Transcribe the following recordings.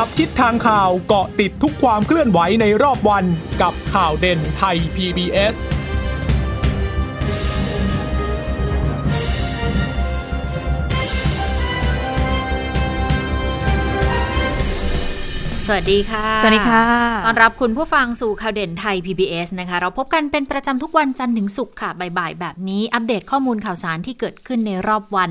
จับทิศทางข่าวเกาะติดทุกความเคลื่อนไหวในรอบวันกับข่าวเด่นไทย PBS สวัสดีค่ะ สวัสดีค่ะต้อนรับคุณผู้ฟังสู่ข่าวเด่นไทย PBS นะคะ เราพบกันเป็นประจำทุกวันจันทร์ถึงศุกร์ค่ะ บ่ายๆ แบบนี้ อัปเดตข้อมูลข่าวสารที่เกิดขึ้นในรอบวัน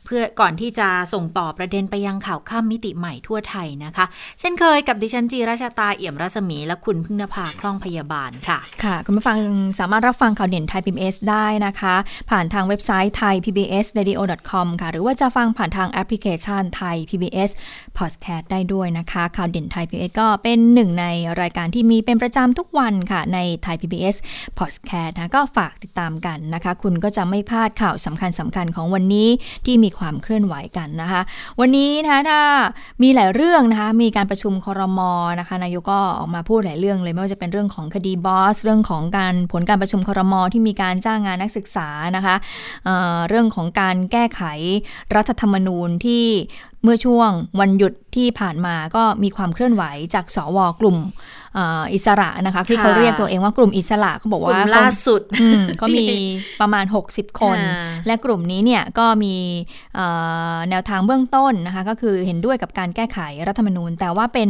เพื่อก่อนที่จะส่งต่อประเด็นไปยังข่าวข้ามมิติใหม่ทั่วไทยนะคะ เช่นเคยกับดิฉันจีราชาตาเอี่ยมรัศมี และคุณพึ่งนภาคล่องพยาบาลค่ะ ค่ะ คุณผู้ฟังสามารถรับฟังข่าวเด่นไทย PBS ได้นะคะ ผ่านทางเว็บไซต์ไทย PBS radio com ค่ะ หรือว่าจะฟังผ่านทางแอปพลิเคชันไทย PBS podcast ได้ด้วยนะคะ ข่าวเด่นไทย PBS ก็เป็นหนึ่งในรายการที่มีเป็นประจำทุกวันค่ะในไทย PBS podcast นะก็ฝากติดตามกันนะคะ คุณก็จะไม่พลาดข่าวสำคัญสำคัญของวันนี้ที่มีความเคลื่อนไหวกันนะคะ วันนี้นะคะถ้ามีหลายเรื่องนะคะมีการประชุมคอรมอนะคะนายกก็ออกมาพูดหลายเรื่องเลยไม่ว่าจะเป็นเรื่องของคดีบอส เรื่องของการผลการประชุมคอรมอที่มีการจ้างงานนักศึกษานะคะเเรื่องของการแก้ไขรัฐธรรมนูญที่เมื่อช่วงวันหยุดที่ผ่านมาก็มีความเคลื่อนไหวจากสวกลุ่ม อิสระนะคะที่เขาเรียกตัวเองว่ากลุ่มอิสระเขาบอกว่าล่าสุดก็มีประมาณ 60 คน และกลุ่มนี้เนี่ยก็มีแนวทางเบื้องต้นนะคะก็คือเห็นด้วยกับการแก้ไขรัฐธรรมนูญ แต่ว่าเป็น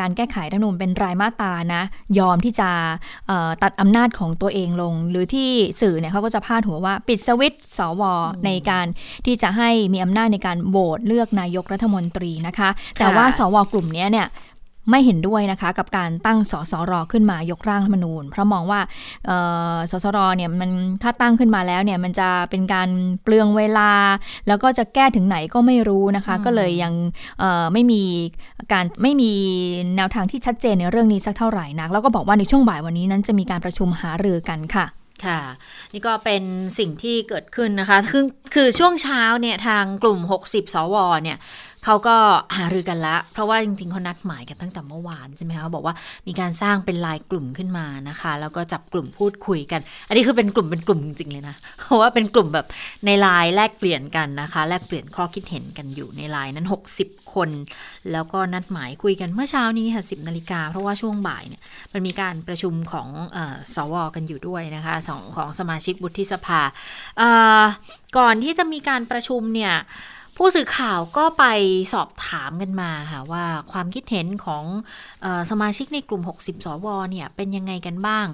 การแก้ไขรัฐธรรมนูญเป็นรายมาตรานะยอมที่จะตัดอำนาจของตัวเองลง หรือที่สื่อเนี่ยเขาก็จะพาดหัวว่าปิดสวิตสวในการที่จะให้มีอำนาจในการโหวตเลือกนายกรัฐมนตรีนะคะ แต่ว่าสวกลุ่มนี้เนี่ย ไม่เห็นด้วยนะคะกับการตั้งสสรขึ้นมายกร่างรัฐธรรมนูญ เพราะมองว่าสสรเนี่ยมันถ้าตั้งขึ้นมาแล้วเนี่ยมันจะเป็นการเปลืองเวลา แล้วก็จะแก้ถึงไหนก็ไม่รู้นะคะ ก็เลยยังไม่มีการไม่มีแนวทางที่ชัดเจนในเรื่องนี้สักเท่าไหร่นักแล้วก็บอกว่าในช่วงบ่ายวันนี้นั้นจะมีการประชุมหารือกันค่ะค่ะ นี่ก็เป็นสิ่งที่เกิดขึ้นนะคะ คือคือช่วงเช้าเนี่ยทางกลุ่ม 60 สวเนี่ย เขาก็หารือกันละ เพราะว่าจริงๆเขานัดหมายกันตั้งแต่เมื่อวานใช่ไหมคะบอกว่ามีการสร้างเป็นลายกลุ่มขึ้นมานะคะ แล้วก็จับกลุ่มพูดคุยกัน อันนี้คือเป็นกลุ่มเป็นกลุ่มจริงๆเลยนะ เพราะว่าเป็นกลุ่มแบบในไลน์แลกเปลี่ยนกันนะคะ แลกเปลี่ยนข้อคิดเห็นกันอยู่ในไลน์นั้น 60 คน แล้วก็นัดหมายคุยกันเมื่อเช้านี้ค่ะสินาฬิกาเพราะว่าช่วงบ่ายเนี่ยมันมีการประชุมของอสวกันอยู่ด้วยนะคะสองของสมาชิกบุธิสภาก่อนที่จะมีการประชุมเนี่ย ผู้สื่อข่าวก็ไปสอบถามกันมาค่ะว่าความคิดเห็นของออสมาชิกในกลุ่ม 60 สวเนี่ยเป็นยังไงกันบ้าง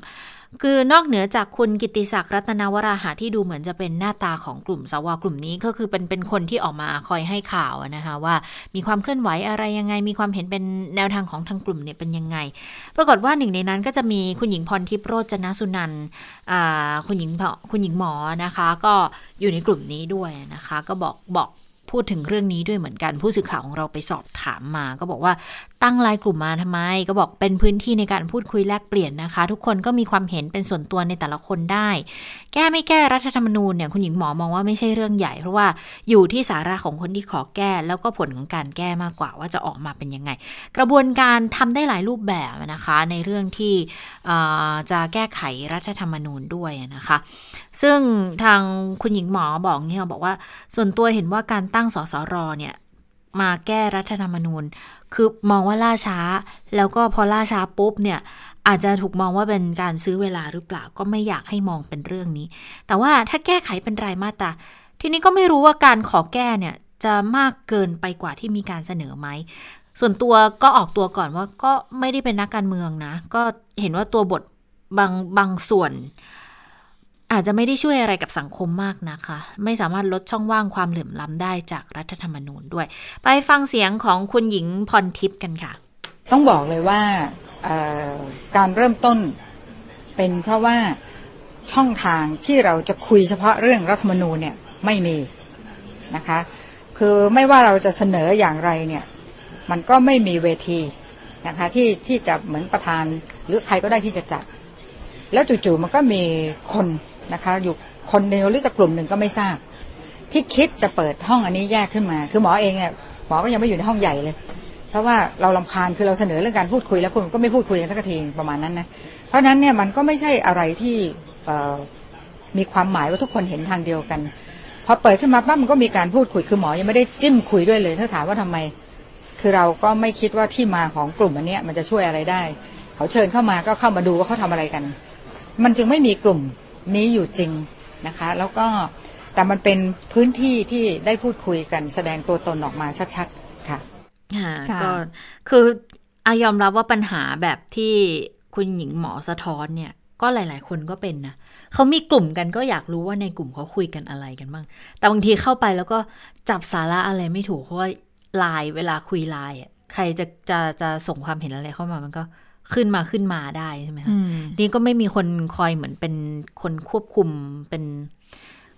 คือนอกเหนือจากคุณกิติศักดิ์รัตนวราหะที่ดูเหมือนจะเป็นหน้าตาของกลุ่มสวกลุ่มนี้ก็คือเป็นเป็นคนที่ออกมาคอยให้ข่าวนะคะว่ามีความเคลื่อนไหวอะไรยังไง มีความเห็นเป็นแนวทางของทางกลุ่มเนี่ยเป็นยังไง ปรากฏว่าหนึ่งในนั้นก็จะมีคุณหญิงพรทิพย์โรจนสุนันคุณหญิงคุณหญิงหมอนะคะ ก็อยู่ในกลุ่มนี้ด้วยนะคะ ก็บอกบอก พูดถึงเรื่องนี้ด้วยเหมือนกัน ผู้สื่อข่าวของเราไปสอบถามมา ก็บอกว่าตั้งไลน์กลุ่มมาทำไม ก็บอกเป็นพื้นที่ในการพูดคุยแลกเปลี่ยนนะคะ ทุกคนก็มีความเห็นเป็นส่วนตัวในแต่ละคนได้ แก้ไม่แก้รัฐธรรมนูญเนี่ยคุณหญิงหมอมองว่าไม่ใช่เรื่องใหญ่ เพราะว่าอยู่ที่สาระของคนที่ขอแก้ แล้วก็ผลของการแก้มากกว่าว่าจะออกมาเป็นยังไง กระบวนการทำได้หลายรูปแบบนะคะ ในเรื่องที่จะแก้ไขรัฐธรรมนูญด้วยนะคะ ซึ่งทางคุณหญิงหมอบอกเนี่ยบอกว่าส่วนตัวเห็นว่าการตั้งสสรเนี่ย มาแก้รัฐธรรมนูญ คือมองว่าล่าช้า แล้วก็พอล่าช้าปุ๊บเนี่ยอาจจะถูกมองว่าเป็นการซื้อเวลาหรือเปล่าก็ไม่อยากให้มองเป็นเรื่องนี้ แต่ว่าถ้าแก้ไขเป็นรายมาตรา ทีนี้ก็ไม่รู้ว่าการขอแก้เนี่ยจะมากเกินไปกว่าที่มีการเสนอไหมส่วนตัวก็ออกตัวก่อนว่าก็ไม่ได้เป็นนักการเมืองนะ ก็เห็นว่าตัวบทบางบางส่วน อาจจะไม่ได้ช่วยอะไรกับสังคมมากนะคะ ไม่สามารถลดช่องว่างความเหลื่อมล้ำได้จากรัฐธรรมนูญด้วย ไปฟังเสียงของคุณหญิงพรทิพย์กันค่ะ ต้องบอกเลยว่าการเริ่มต้นเป็นเพราะว่าช่องทางที่เราจะคุยเฉพาะเรื่องรัฐธรรมนูญเนี่ยไม่มีนะคะ คือไม่ว่าเราจะเสนออย่างไรเนี่ย มันก็ไม่มีเวทีนะคะที่ที่จะเหมือนประธานหรือใครก็ได้ที่จะจัด แล้วจู่ๆมันก็มีคน นะคะ อยู่คนเดียวหรือจะกลุ่มหนึ่งก็ไม่ทราบ ที่คิดจะเปิดห้องอันนี้แยกขึ้นมา คือหมอเองเนี่ยหมอก็ยังไม่อยู่ในห้องใหญ่เลย เพราะว่าเราลำคาญคือเราเสนอเรื่องการพูดคุยแล้วคุณก็ไม่พูดคุยกันสักทีประมาณนั้นนะเพราะนั้นเนี่ยมันก็ไม่ใช่อะไรที่มีความหมายว่าทุกคนเห็นทางเดียวกันพอเปิดขึ้นมาปั๊บมันก็มีการพูดคุยคือหมอยังไม่ได้จิ้มคุยด้วยเลย ถ้าถามว่าทำไม คือเราก็ไม่คิดว่าที่มาของกลุ่มอันนี้มันจะช่วยอะไรได้ เขาเชิญเข้ามาก็เข้ามาดูว่าเขาทำอะไรกัน มันจึงไม่มีกลุ่ม นี้อยู่จริงนะคะ แล้วก็แต่มันเป็นพื้นที่ที่ได้พูดคุยกันแสดงตัวตนออกมาชัดๆค่ะค่ะค่ะก็คืออายอมรับว่าปัญหาแบบที่คุณหญิงหมอสะท้อนเนี่ย ก็หลาย ๆ คนก็เป็นนะเขามีกลุ่มกันก็อยากรู้ว่าในกลุ่มเขาคุยกันอะไรกันบ้าง แต่บางทีเข้าไปแล้วก็จับสาระอะไรไม่ถูกเพราะว่าไลน์เวลาคุยไลน์อะใครจะจะจะส่งความเห็นอะไรเข้ามามันก็ ขึ้นมาขึ้นมาได้ใช่ไหมคะอืมนี่ก็ไม่มีคนคอยเหมือนเป็นคนควบคุมเป็น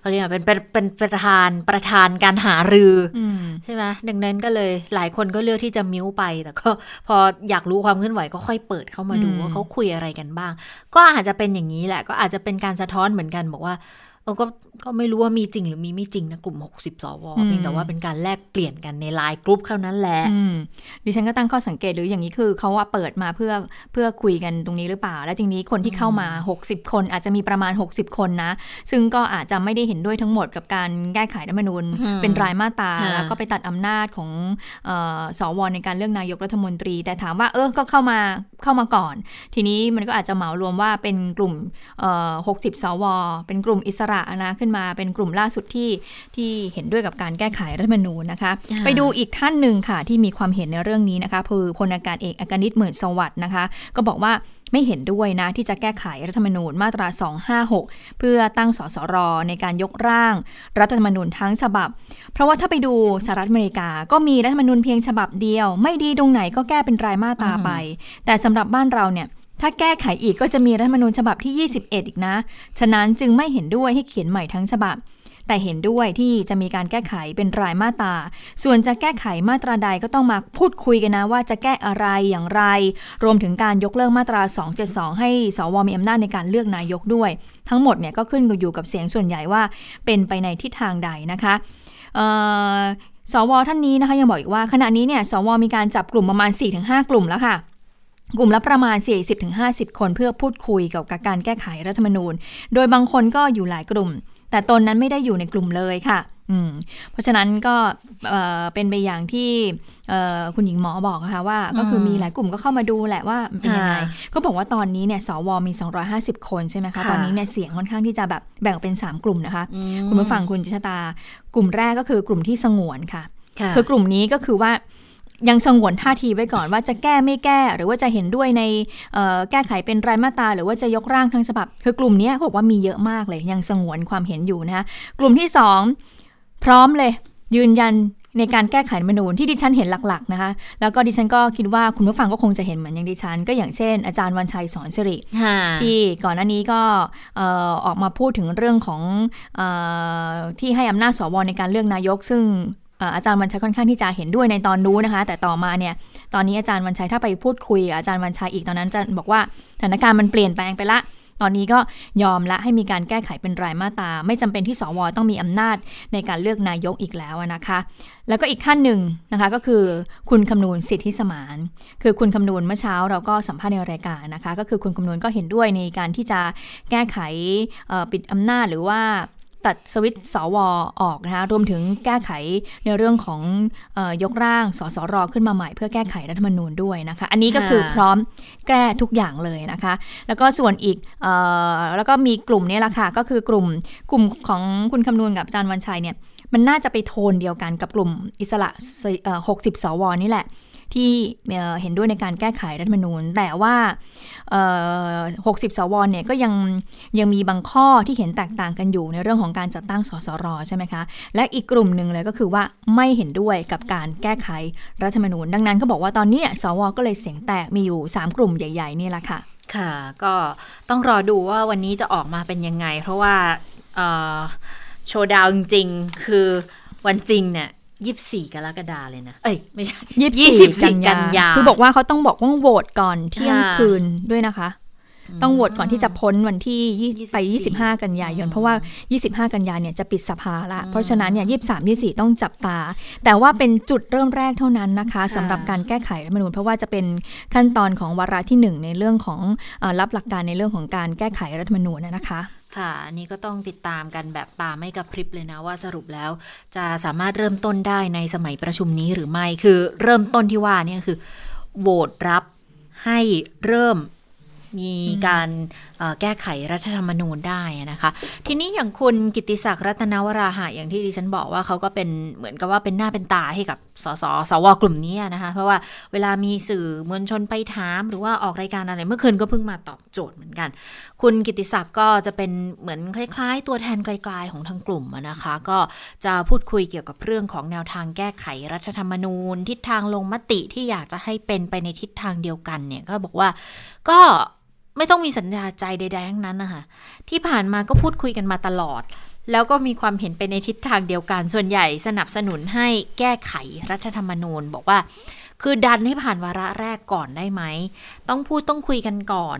เขาเรียกว่าเป็นเป็นเป็นประธานประธานการหารืออืมใช่ไหมดังนั้นก็เลยหลายคนก็เลือกที่จะมิ้วไป แต่ก็พออยากรู้ความเคลื่อนไหวก็ค่อยเปิดเข้ามาดูอืมว่าเขาคุยอะไรกันบ้าง ก็อาจจะเป็นอย่างนี้แหละ ก็อาจจะเป็นการสะท้อนเหมือนกันบอกว่า เออก็ก็ไม่รู้ว่ามีจริงหรือมีไม่จริงนะกลุ่ม 60 สวเพียงแต่ว่าเป็นการแลกเปลี่ยนกันในไลน์กรุ๊ปเท่านั้นแหละอืมดิฉันก็ตั้งข้อสังเกตหรืออย่างนี้คือเขาว่าเปิดมาเพื่อเพื่อคุยกันตรงนี้หรือเปล่า แล้วทีนี้คนที่เข้ามา 60 คนอาจจะมีประมาณ 60 คนนะ ซึ่งก็อาจจะไม่ได้เห็นด้วยทั้งหมดกับการแก้ไขรัฐธรรมนูญอืมเป็นรายมาตราค่ะแล้วก็ไปตัดอำนาจของเออสวในการเลือกนายกรัฐมนตรี แต่ถามว่าเออก็เข้ามาเข้ามาก่อน ทีนี้มันก็อาจจะเหมารวมว่าเป็นกลุ่มเอ่อ60 สว เป็นกลุ่มอิสระนะขึ้นมาเป็นกลุ่มล่าสุดที่ที่เห็นด้วยกับการแก้ไขรัฐธรรมนูญนะคะค่ะไปดูอีกท่านหนึ่งค่ะที่มีความเห็นในเรื่องนี้นะคะคือพลอากาศเอกอากนิตหมื่นสวัสดิ์นะคะ ก็บอกว่าไม่เห็นด้วยนะ ที่จะแก้ไขรัฐธรรมนูญมาตรา 256 เพื่อตั้งสสร ในการยกร่าง รัฐธรรมนูญทั้งฉบับ เพราะว่าถ้าไปดูสหรัฐอเมริกาก็มีรัฐธรรมนูญเพียงฉบับเดียว ไม่ดีตรงไหนก็แก้เป็นรายมาตราไป แต่สำหรับบ้านเราเนี่ย ถ้าแก้ไขอีกก็จะมีรัฐมนูญฉบับที่ 21 อีกนะ ฉะนั้นจึงไม่เห็นด้วยให้เขียนใหม่ทั้งฉบับ แต่เห็นด้วยที่จะมีการแก้ไขเป็นรายมาตรา ส่วนจะแก้ไขมาตราใดก็ต้องมาพูดคุยกันนะว่าจะแก้อะไรอย่างไร รวมถึงการยกเลิกมาตรา 272 ให้สวมีอำนาจในการเลือกนายกด้วย ทั้งหมดเนี่ยก็ขึ้นอยู่กับเสียงส่วนใหญ่ว่าเป็นไปในทิศทางใดนะคะสวท่านนี้นะคะยังบอกอีกว่าขณะนี้เนี่ยสวมีการจับกลุ่มประมาณ 4-5 กลุ่มแล้วค่ะ กลุ่มละประมาณ 40-50 คนเพื่อพูดคุยเกี่ยวกับการแก้ไขรัฐธรรมนูญ โดยบางคนก็อยู่หลายกลุ่ม แต่ตนนั้นไม่ได้อยู่ในกลุ่มเลยค่ะอืมเพราะฉะนั้นก็เอ่อเป็นไปอย่างที่เอ่อคุณหญิงหมอบอกนะคะว่า ก็คือมีหลายกลุ่มก็เข้ามาดูแหละว่ามันเป็นยังไงค่ะก็บอกว่าตอนนี้เนี่ยสวมี 250 คนใช่ไหมคะค่ะตอนนี้เนี่ยเสียงค่อนข้างที่จะแบบแบ่งออกเป็น 3 กลุ่มนะคะอืมคุณผู้ฟังคุณจิชตากลุ่มแรกก็คือกลุ่มที่สงวนค่ะค่ะคือกลุ่มนี้ก็คือว่า ยังสงวนท่าทีไว้ก่อนว่าจะแก้ไม่แก้ หรือว่าจะเห็นด้วยในเอ่อแก้ไขเป็นรายมาตราหรือว่าจะยกร่างทั้งฉบับ คือกลุ่มเนี้ยเขาบอกว่ามีเยอะมากเลย ยังสงวนความเห็นอยู่นะคะกลุ่มที่สองพร้อมเลย ยืนยันในการแก้ไขรัฐธรรมนูญที่ดิฉันเห็นหลักๆนะคะ แล้วก็ดิฉันก็คิดว่าคุณผู้ฟังก็คงจะเห็นเหมือนอย่างดิฉัน ก็อย่างเช่น อาจารย์วันชัยสอนสิริค่ะที่ก่อนหน้านี้ก็เอ่อออกมาพูดถึงเรื่องของเออที่ให้อำนาจสวในการเลือกนายก ซึ่งเอาจารย์วันชัยค่อนข้างที่จะเห็นด้วยในตอนนู้นนะคะ แต่ต่อมาเนี่ยตอนนี้อาจารย์วันชัยถ้าไปพูดคุย อาจารย์วันชัยอีกตอนนั้นจะบอกว่าสถานการณ์มันเปลี่ยนแปลงไปละ ตอนนี้ก็ยอมละให้มีการแก้ไขเป็นรายมาตราไม่จำเป็นที่สวต้องมีอำนาจในการเลือกนายกอีกแล้วนะคะ แล้วก็อีกท่านหนึ่งนะคะก็คือคุณคำนูนสิทธิสมาน คือคุณคำนูนเมื่อเช้าเราก็สัมภาษณ์ในรายการนะคะ ก็คือคุณคำนูนก็เห็นด้วยในการที่จะแก้ไขปิดอำนาจหรือว่า ตัดสวิตสวออกนะคะรวมถึงแก้ไขในเรื่องของออยกร่างสสรขึ้นมาใหม่เพื่อแก้ไขรัฐธรรมนูญด้วยนะคะ อันนี้ก็คือพร้อมแก้ทุกอย่างเลยนะคะ แล้วก็ส่วนอีกออแล้วก็มีกลุ่มนี้ละค่ะก็คือกลุ่มกลุ่มของคุณคำนวณกับอาจารย์วันชัยเนี่ยมันน่าจะไปโทนเดียวกันกับกลุ่มอิสระ 60 สวนี่แหละ ที่เห็นด้วยในการแก้ไขรัฐธรรมนูญ แต่ว่า 60 สวเนี่ยก็ยังยังมีบางข้อที่เห็นแตกต่างกันอยู่ในเรื่องของการจัดตั้งสสรใช่ไหมคะ และอีกกลุ่มหนึ่งเลยก็คือว่าไม่เห็นด้วยกับการแก้ไขรัฐธรรมนูญ ดังนั้นก็บอกว่าตอนนี้สวก็เลยเสียงแตกมีอยู่ 3 กลุ่มใหญ่ ๆ นี่แหละค่ะค่ะก็ต้องรอดูว่าวันนี้จะออกมาเป็นยังไง เพราะว่าโชว์ดาวจริงๆ คือวันจริงเนี่ย ยี่สิบสี่กรกฎาเลยนะ เอ้ยไม่ใช่24กันยา คือบอกว่าเขาต้องบอกว่าโหวตก่อนเที่ยงค่ะคืนด้วยนะคะ ต้องโหวตก่อนที่จะพ้นวันที่ยี่24ไป 25 กันยายน เพราะว่า 25 กันยายนเนี่ยจะปิดสภาละ เพราะฉะนั้นเนี่ย23 24 ต้องจับตา แต่ว่าเป็นจุดเริ่มแรกเท่านั้นนะคะสำหรับการแก้ไขรัฐธรรมนูญเพราะว่าจะเป็นขั้นตอนของวาระที่หนึ่งในเรื่องของเออรับหลักการในเรื่องของการแก้ไขรัฐธรรมนูญนะคะ ค่ะอันนี้ก็ต้องติดตามกันแบบตาไม่กระพริบเลยนะว่าสรุปแล้ว จะสามารถเริ่มต้นได้ในสมัยประชุมนี้หรือไม่คือเริ่มต้นที่ว่าเนี่ยคือโหวตรับให้เริ่มมีการ แก้ไขรัฐธรรมนูญได้นะคะ ทีนี้อย่างคุณกิติศักดิ์รัตนวราหะอย่างที่ดิฉันบอกว่าเขาก็เป็นเหมือนกับว่าเป็นหน้าเป็นตาให้กับสสสวกลุ่มนี้นะคะ เพราะว่าเวลามีสื่อมวลชนไปถาม หรือว่าออกรายการอะไรเมื่อคืนก็เพิ่งมาตอบโจทย์เหมือนกัน คุณกิติศักดิ์ก็จะเป็นเหมือนคล้าย ๆ ตัวแทนไกลๆของทางกลุ่มนะคะ ก็จะพูดคุยเกี่ยวกับเรื่องของแนวทางแก้ไขรัฐธรรมนูญ ทิศทางลงมติที่อยากจะให้เป็นไปในทิศทางเดียวกันเนี่ยก็บอกว่าก็ ไม่ต้องมีสัญญาใจใดๆทั้งนั้นนะคะที่ผ่านมาก็พูดคุยกันมาตลอด แล้วก็มีความเห็นไปในทิศทางเดียวกัน ส่วนใหญ่สนับสนุนให้แก้ไขรัฐธรรมนูญ บอกว่า คือดันให้ผ่านวาระแรกก่อนได้ไหม ต้องพูดต้องคุยกันก่อน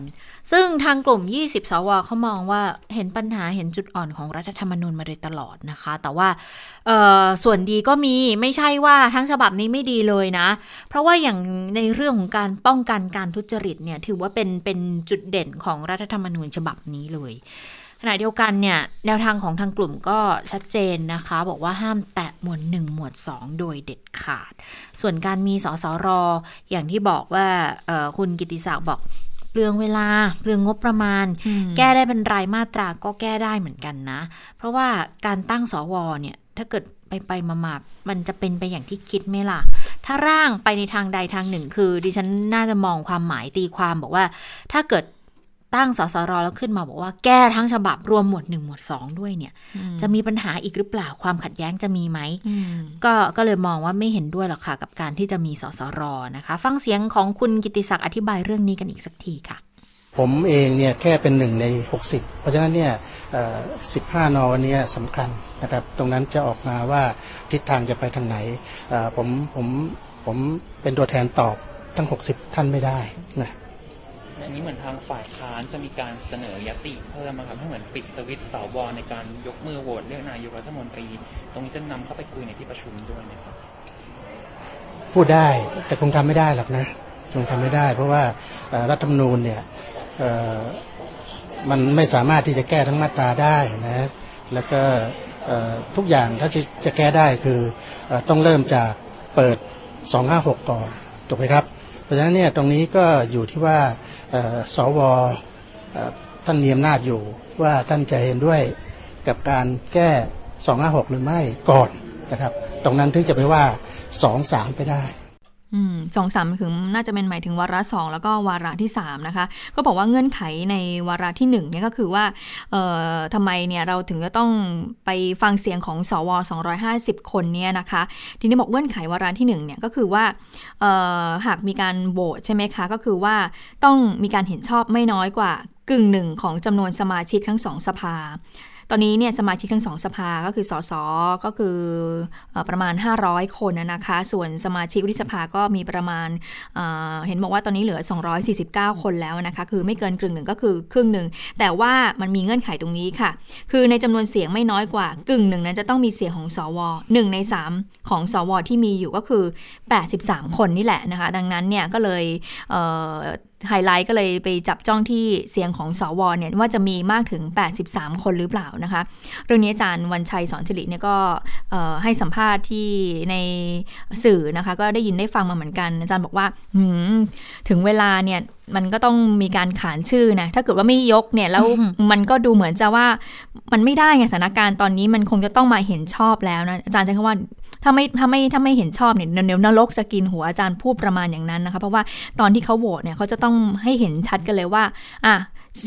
ซึ่งทางกลุ่ม 20 สวเขามองว่าเห็นปัญหาเห็นจุดอ่อนของรัฐธรรมนูญมาโดยตลอดนะคะ แต่ว่าส่วนดีก็มีไม่ใช่ว่าทั้งฉบับนี้ไม่ดีเลยนะ เพราะว่าอย่างในเรื่องของการป้องกันการทุจริตเนี่ยถือว่าเป็นเป็นจุดเด่นของรัฐธรรมนูญฉบับนี้เลย ขณะเดียวกันเนี่ยแนวทางของทางกลุ่มก็ชัดเจนนะคะ บอกว่าห้ามแตะหมวด1หมวด 2 โดยเด็ดขาด ส่วนการมีสสรออย่างที่บอกว่าคุณกิติศักดิ์บอกเปลืองเวลาเปลืองงบประมาณ แก้ได้เป็นรายมาตราก็แก้ได้เหมือนกันนะ เพราะว่าการตั้งสวเนี่ยถ้าเกิดไปไปมามามันจะเป็นไปอย่างที่คิดไหมล่ะ ถ้าร่างไปในทางใดทางหนึ่ง คือ ดิฉันน่าจะมองความหมายตีความบอกว่า ถ้าเกิด ตั้งสสรแล้วขึ้นมาบอกว่าแก้ทั้งฉบับรวมหมวดหนึ่งหมวดสองด้วยเนี่ย จะมีปัญหาอีกหรือเปล่าความขัดแย้งจะมีไหมก็ก็เลยมองว่าไม่เห็นด้วยหรอกค่ะกับการที่จะมีสสรนะคะ ฟังเสียงของคุณกิติศักดิ์อธิบายเรื่องนี้กันอีกสักทีค่ะ ผมเองเนี่ยแค่เป็นหนึ่งใน 60 เพราะฉะนั้นเนี่ยสิบห้านอวันนี้สำคัญนะครับ ตรงนั้นจะออกมาว่าทิศทางจะไปทางไหนผมผมผมเป็นตัวแทนตอบทั้ง 60 ท่านไม่ได้นะ อันนี้เหมือนทางฝ่ายค้านจะมีการเสนอยติเพิ่มมาครับให้เหมือนปิดสวิตสวในการยกมือโหวตเลือกนายกรัฐมนตรี ตรงนี้จะนำเข้าไปคุยในที่ประชุมด้วยไหมครับพูดได้แต่คงทำไม่ได้หรอกนะคงทำไม่ได้ เพราะว่ารัฐธรรมนูญเนี่ยมันไม่สามารถที่จะแก้ทั้งมาตราได้นะแล้วก็ทุกอย่างถ้าจะจะแก้ได้คือต้องเริ่มจากเปิด 256 ก่อนถูกไหมครับ ราะฉะนั้นเนี่ยตรงนี้ก็อยู่ที่ว่าสวท่านมีอำนาจอยู่ว่าท่านจะเห็นด้วยกับการแก้256หรือไม่ก่อนนะครับ ตรงนั้นถึงจะไปว่า 2-3 ไปได้ สองสามถึงน่าจะเป็นหมายถึงวาระสองแล้วก็วาระที่3นะคะ ก็บอกว่าเงื่อนไขในวาระที่1เนี่ยก็คือว่าทำไมเนี่ยเราถึงจะต้องไปฟังเสียงของสว250 คนเนี่ยนะคะ ทีนี้บอกเงื่อนไขวาระที่1เนี่ยก็คือว่าหากมีการโหวตใช่ไหมคะ ก็คือว่าต้องมีการเห็นชอบไม่น้อยกว่ากึ่งหนึ่งของจำนวนสมาชิกทั้งสองสภา ตอนนี้เนี่ยสมาชิกทั้งสองสภาก็คือสสก็คือประมาณ 500 คนนะคะ ส่วนสมาชิกวุฒิสภาก็มีประมาณเเห็นบอกว่าตอนนี้เหลือ 249 คนแล้วนะคะ คือไม่เกินครึ่งหนึ่งก็คือครึ่งหนึ่ง แต่ว่ามันมีเงื่อนไขตรงนี้ค่ะ คือในจำนวนเสียงไม่น้อยกว่ากึ่งหนึ่งนั้นจะต้องมีเสียงของสว1ใน 3 ของสวที่มีอยู่ก็คือ 83 คนนี่แหละนะคะ ดังนั้นเนี่ยก็เลย ไฮไลท์ก็เลยไปจับจ้องที่เสียงของสอวเนี่ยว่าจะมีมากถึง 83 คนหรือเปล่านะคะ เรื่องนี้อาจารย์วันชัยสอนสิริเนี่ยก็ให้สัมภาษณ์ที่ในสื่อนะคะ ก็ได้ยินได้ฟังมาเหมือนกัน อาจารย์บอกว่าถึงเวลาเนี่ย มันก็ต้องมีการขานชื่อนะ ถ้าเกิดว่าไม่ยกเนี่ยแล้วมันก็ดูเหมือนจะว่ามันไม่ได้ไงสถานการณ์ตอนนี้มันคงจะต้องมาเห็นชอบแล้วนะอาจารย์ใช้คำว่าถ้าไม่ถ้าไม่ถ้าไม่เห็นชอบเนี่ยเดี๋ยวนรกจะกินหัวอาจารย์พูดประมาณอย่างนั้นนะคะ เพราะว่าตอนที่เขาโหวตเนี่ยเขาจะต้องให้เห็นชัดกันเลยว่าอะ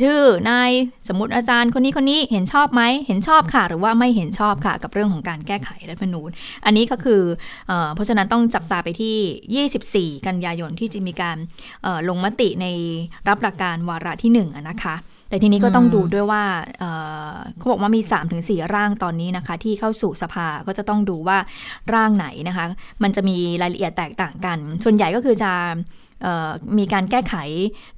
ชื่อนายสมมติอาจารย์คนนี้คนนี้เห็นชอบไหมเห็นชอบค่ะ หรือว่าไม่เห็นชอบค่ะ กับเรื่องของการแก้ไขรัฐธรรมนูญ อันนี้ก็คือเอเพราะฉะนั้นต้องจับตาไปที่ 24 กันยายนที่จะมีการลงมติในรับหลักการวาระที่1นะคะแต่ทีนี้ก็ต้องดูด้วยว่าเขาบอกว่ามี 3-4 ร่างตอนนี้นะคะ ที่เข้าสู่สภาก็จะต้องดูว่าร่างไหนนะคะ มันจะมีรายละเอียดแตกต่างกัน ส่วนใหญ่ก็คือจะมีการแก้ไข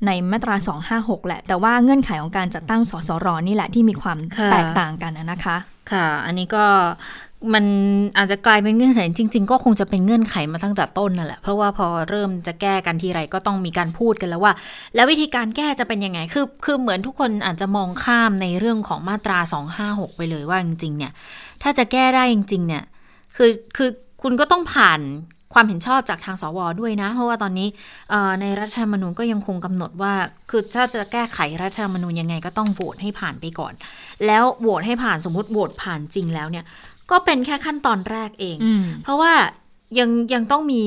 ในมาตรา 256 แหละ แต่ว่าเงื่อนไขของการจัดตั้งสสรนี่แหละที่มีความแตกต่างกันนะคะ ค่ะ อันนี้ก็ มันอาจจะกลายเป็นเงื่อนไขจริง ๆ ก็คงจะเป็นเงื่อนไขมาตั้งแต่ต้นนั่นแหละ เพราะว่าพอเริ่มจะแก้กันทีไรก็ต้องมีการพูดกันแล้วว่า แล้ววิธีการแก้จะเป็นยังไง คือคือเหมือนทุกคนอาจจะมองข้ามในเรื่องของมาตรา 256 ไปเลยว่าจริง ๆ เนี่ย ถ้าจะแก้ได้จริง ๆ เนี่ย คือคือคุณก็ต้องผ่านความเห็นชอบจากทางสวด้วยนะ เพราะว่าตอนนี้ในรัฐธรรมนูญก็ยังคงกำหนดว่า คือถ้าจะแก้ไขรัฐธรรมนูญยังไงก็ต้องโหวตให้ผ่านไปก่อน แล้วโหวตให้ผ่านสมมติโหวตผ่านจริงแล้วเนี่ย ก็เป็นแค่ขั้นตอนแรกเอง เพราะว่ายังยังต้องมี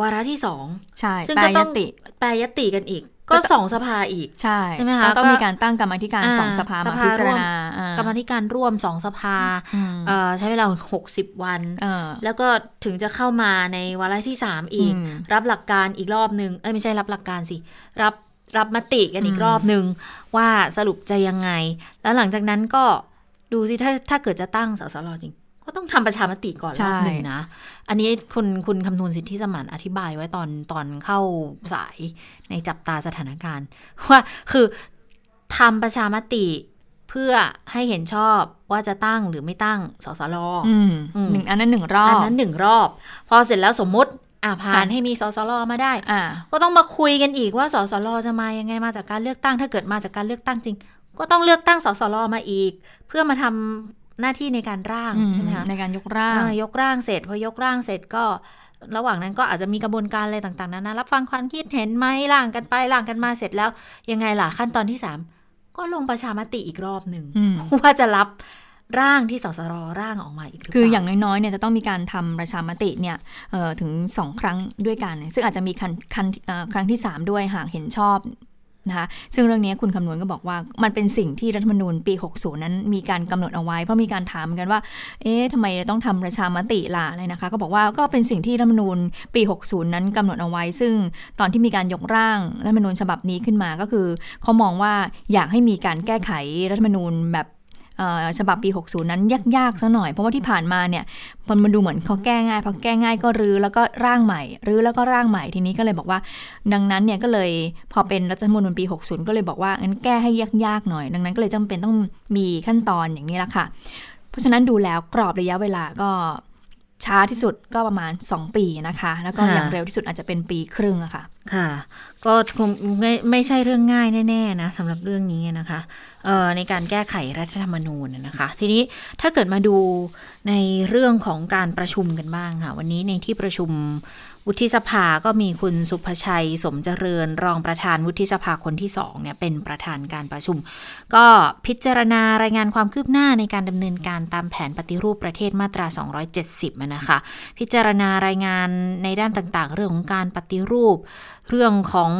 วาระที่สองใช่ซึ่งก็ต้องแปลยติกันอีก ก็สองสภาอีก ใช่ใช่ไหมคะต้องมีการตั้งกรรมธิการสองสภามาพิจารณากรรมธิการร่วมสองสภาใช้เวลาหกสิบวัน แล้วก็ถึงจะเข้ามาในวาระที่สามอีก รับหลักการอีกรอบหนึ่งเอ้ยไม่ใช่รับหลักการสิ รับรับมติกันอีกรอบหนึ่งว่าสรุปจะยังไง แล้วหลังจากนั้นก็ ดูสิถ้าถ้าเกิดจะตั้งสสรจริง ก็ต้องทำประชามติก่อนรอบหนึ่งนะ อันนี้คุณคุณคำนวณสิทธิสมานอธิบายไว้ตอนตอนเข้าสายในจับตาสถานการณ์ ว่าคือทำประชามติเพื่อให้เห็นชอบว่าจะตั้งหรือไม่ตั้งสสรหนึ่งอันนั้นหนึ่งรอบอันนั้นหนึ่งรอบ พอเสร็จแล้วสมมุติอ่าผ่านให้มีสสรมาได้อ่าก็ต้องมาคุยกันอีกว่าสสรจะมายังไงมาจากการเลือกตั้ง ถ้าเกิดมาจากการเลือกตั้งจริง ก็ต้องเลือกตั้งสสรมาอีก เพื่อมาทำหน้าที่ในการร่างใช่ไหมคะในการยกร่างยกร่างเสร็จพอยกร่างเสร็จก็ระหว่างนั้นก็อาจจะมีกระบวนการอะไรต่างๆนานารับฟังความคิดเห็นไหมร่างกันไปร่างกันมาเสร็จแล้วยังไงล่ะขั้นตอนที่สามก็ลงประชามติอีกรอบหนึ่งว่าจะรับร่างที่สสรร่างออกมาอีกคืออย่างน้อยๆเนี่ยจะต้องมีการทำประชามติเนี่ยถึงสองครั้งด้วยกัน ซึ่งอาจจะมีครั้งครั้งที่ 3 ด้วยหากเห็นชอบ นะคะซึ่งเรื่องนี้คุณคำนวณก็บอกว่ามันเป็นสิ่งที่รัฐธรรมนูญปี 60 นั้นมีการกำหนดเอาไว้ เพราะมีการถามกันว่า เอ๊ะทำไมต้องทำประชามติล่ะเลยนะคะ ก็บอกว่าก็เป็นสิ่งที่รัฐธรรมนูญปี 60 นั้นกำหนดเอาไว้ ซึ่งตอนที่มีการยกร่างรัฐธรรมนูญฉบับนี้ขึ้นมาก็คือเขามองว่าอยากให้มีการแก้ไขรัฐธรรมนูญแบบ ฉบับปี 60 นั้นยากๆซะหน่อยเพราะว่าที่ผ่านมาเนี่ยมันมันดูเหมือนเขาแก้ง่ายพอแก้ง่ายก็รื้อแล้วก็ร่างใหม่รื้อแล้วก็ร่างใหม่ทีนี้ก็เลยบอกว่า ดังนั้นเนี่ยก็เลยพอเป็นรัฐธรรมนูญปี 60 ก็เลยบอกว่างั้นแก้ให้ยากๆหน่อย ดังนั้นก็เลยจำเป็นต้องมีขั้นตอนอย่างนี้ละค่ะ เพราะฉะนั้นดูแล้วกรอบระยะเวลาก็ ช้าที่สุดก็ประมาณ 2 ปีนะคะ แล้วก็อย่างเร็วที่สุดอาจจะเป็นปีครึ่งอะค่ะ ค่ะ ก็คงไม่ไม่ใช่เรื่องง่ายแน่ๆนะสำหรับเรื่องนี้นะคะในการแก้ไขรัฐธรรมนูญนะคะ ทีนี้ถ้าเกิดมาดูในเรื่องของการประชุมกันบ้างค่ะ วันนี้ในที่ประชุม วุฒิสภาก็มีคุณสุภชัยสมเจริญ รองประธานวุฒิสภาคนที่สองเนี่ยเป็นประธานการประชุม ก็พิจารณารายงานความคืบหน้าในการดำเนินการตามแผนปฏิรูปประเทศมาตรา 270นะคะ พิจารณารายงานในด้านต่างๆ เรื่องของการปฏิรูป เรื่องของ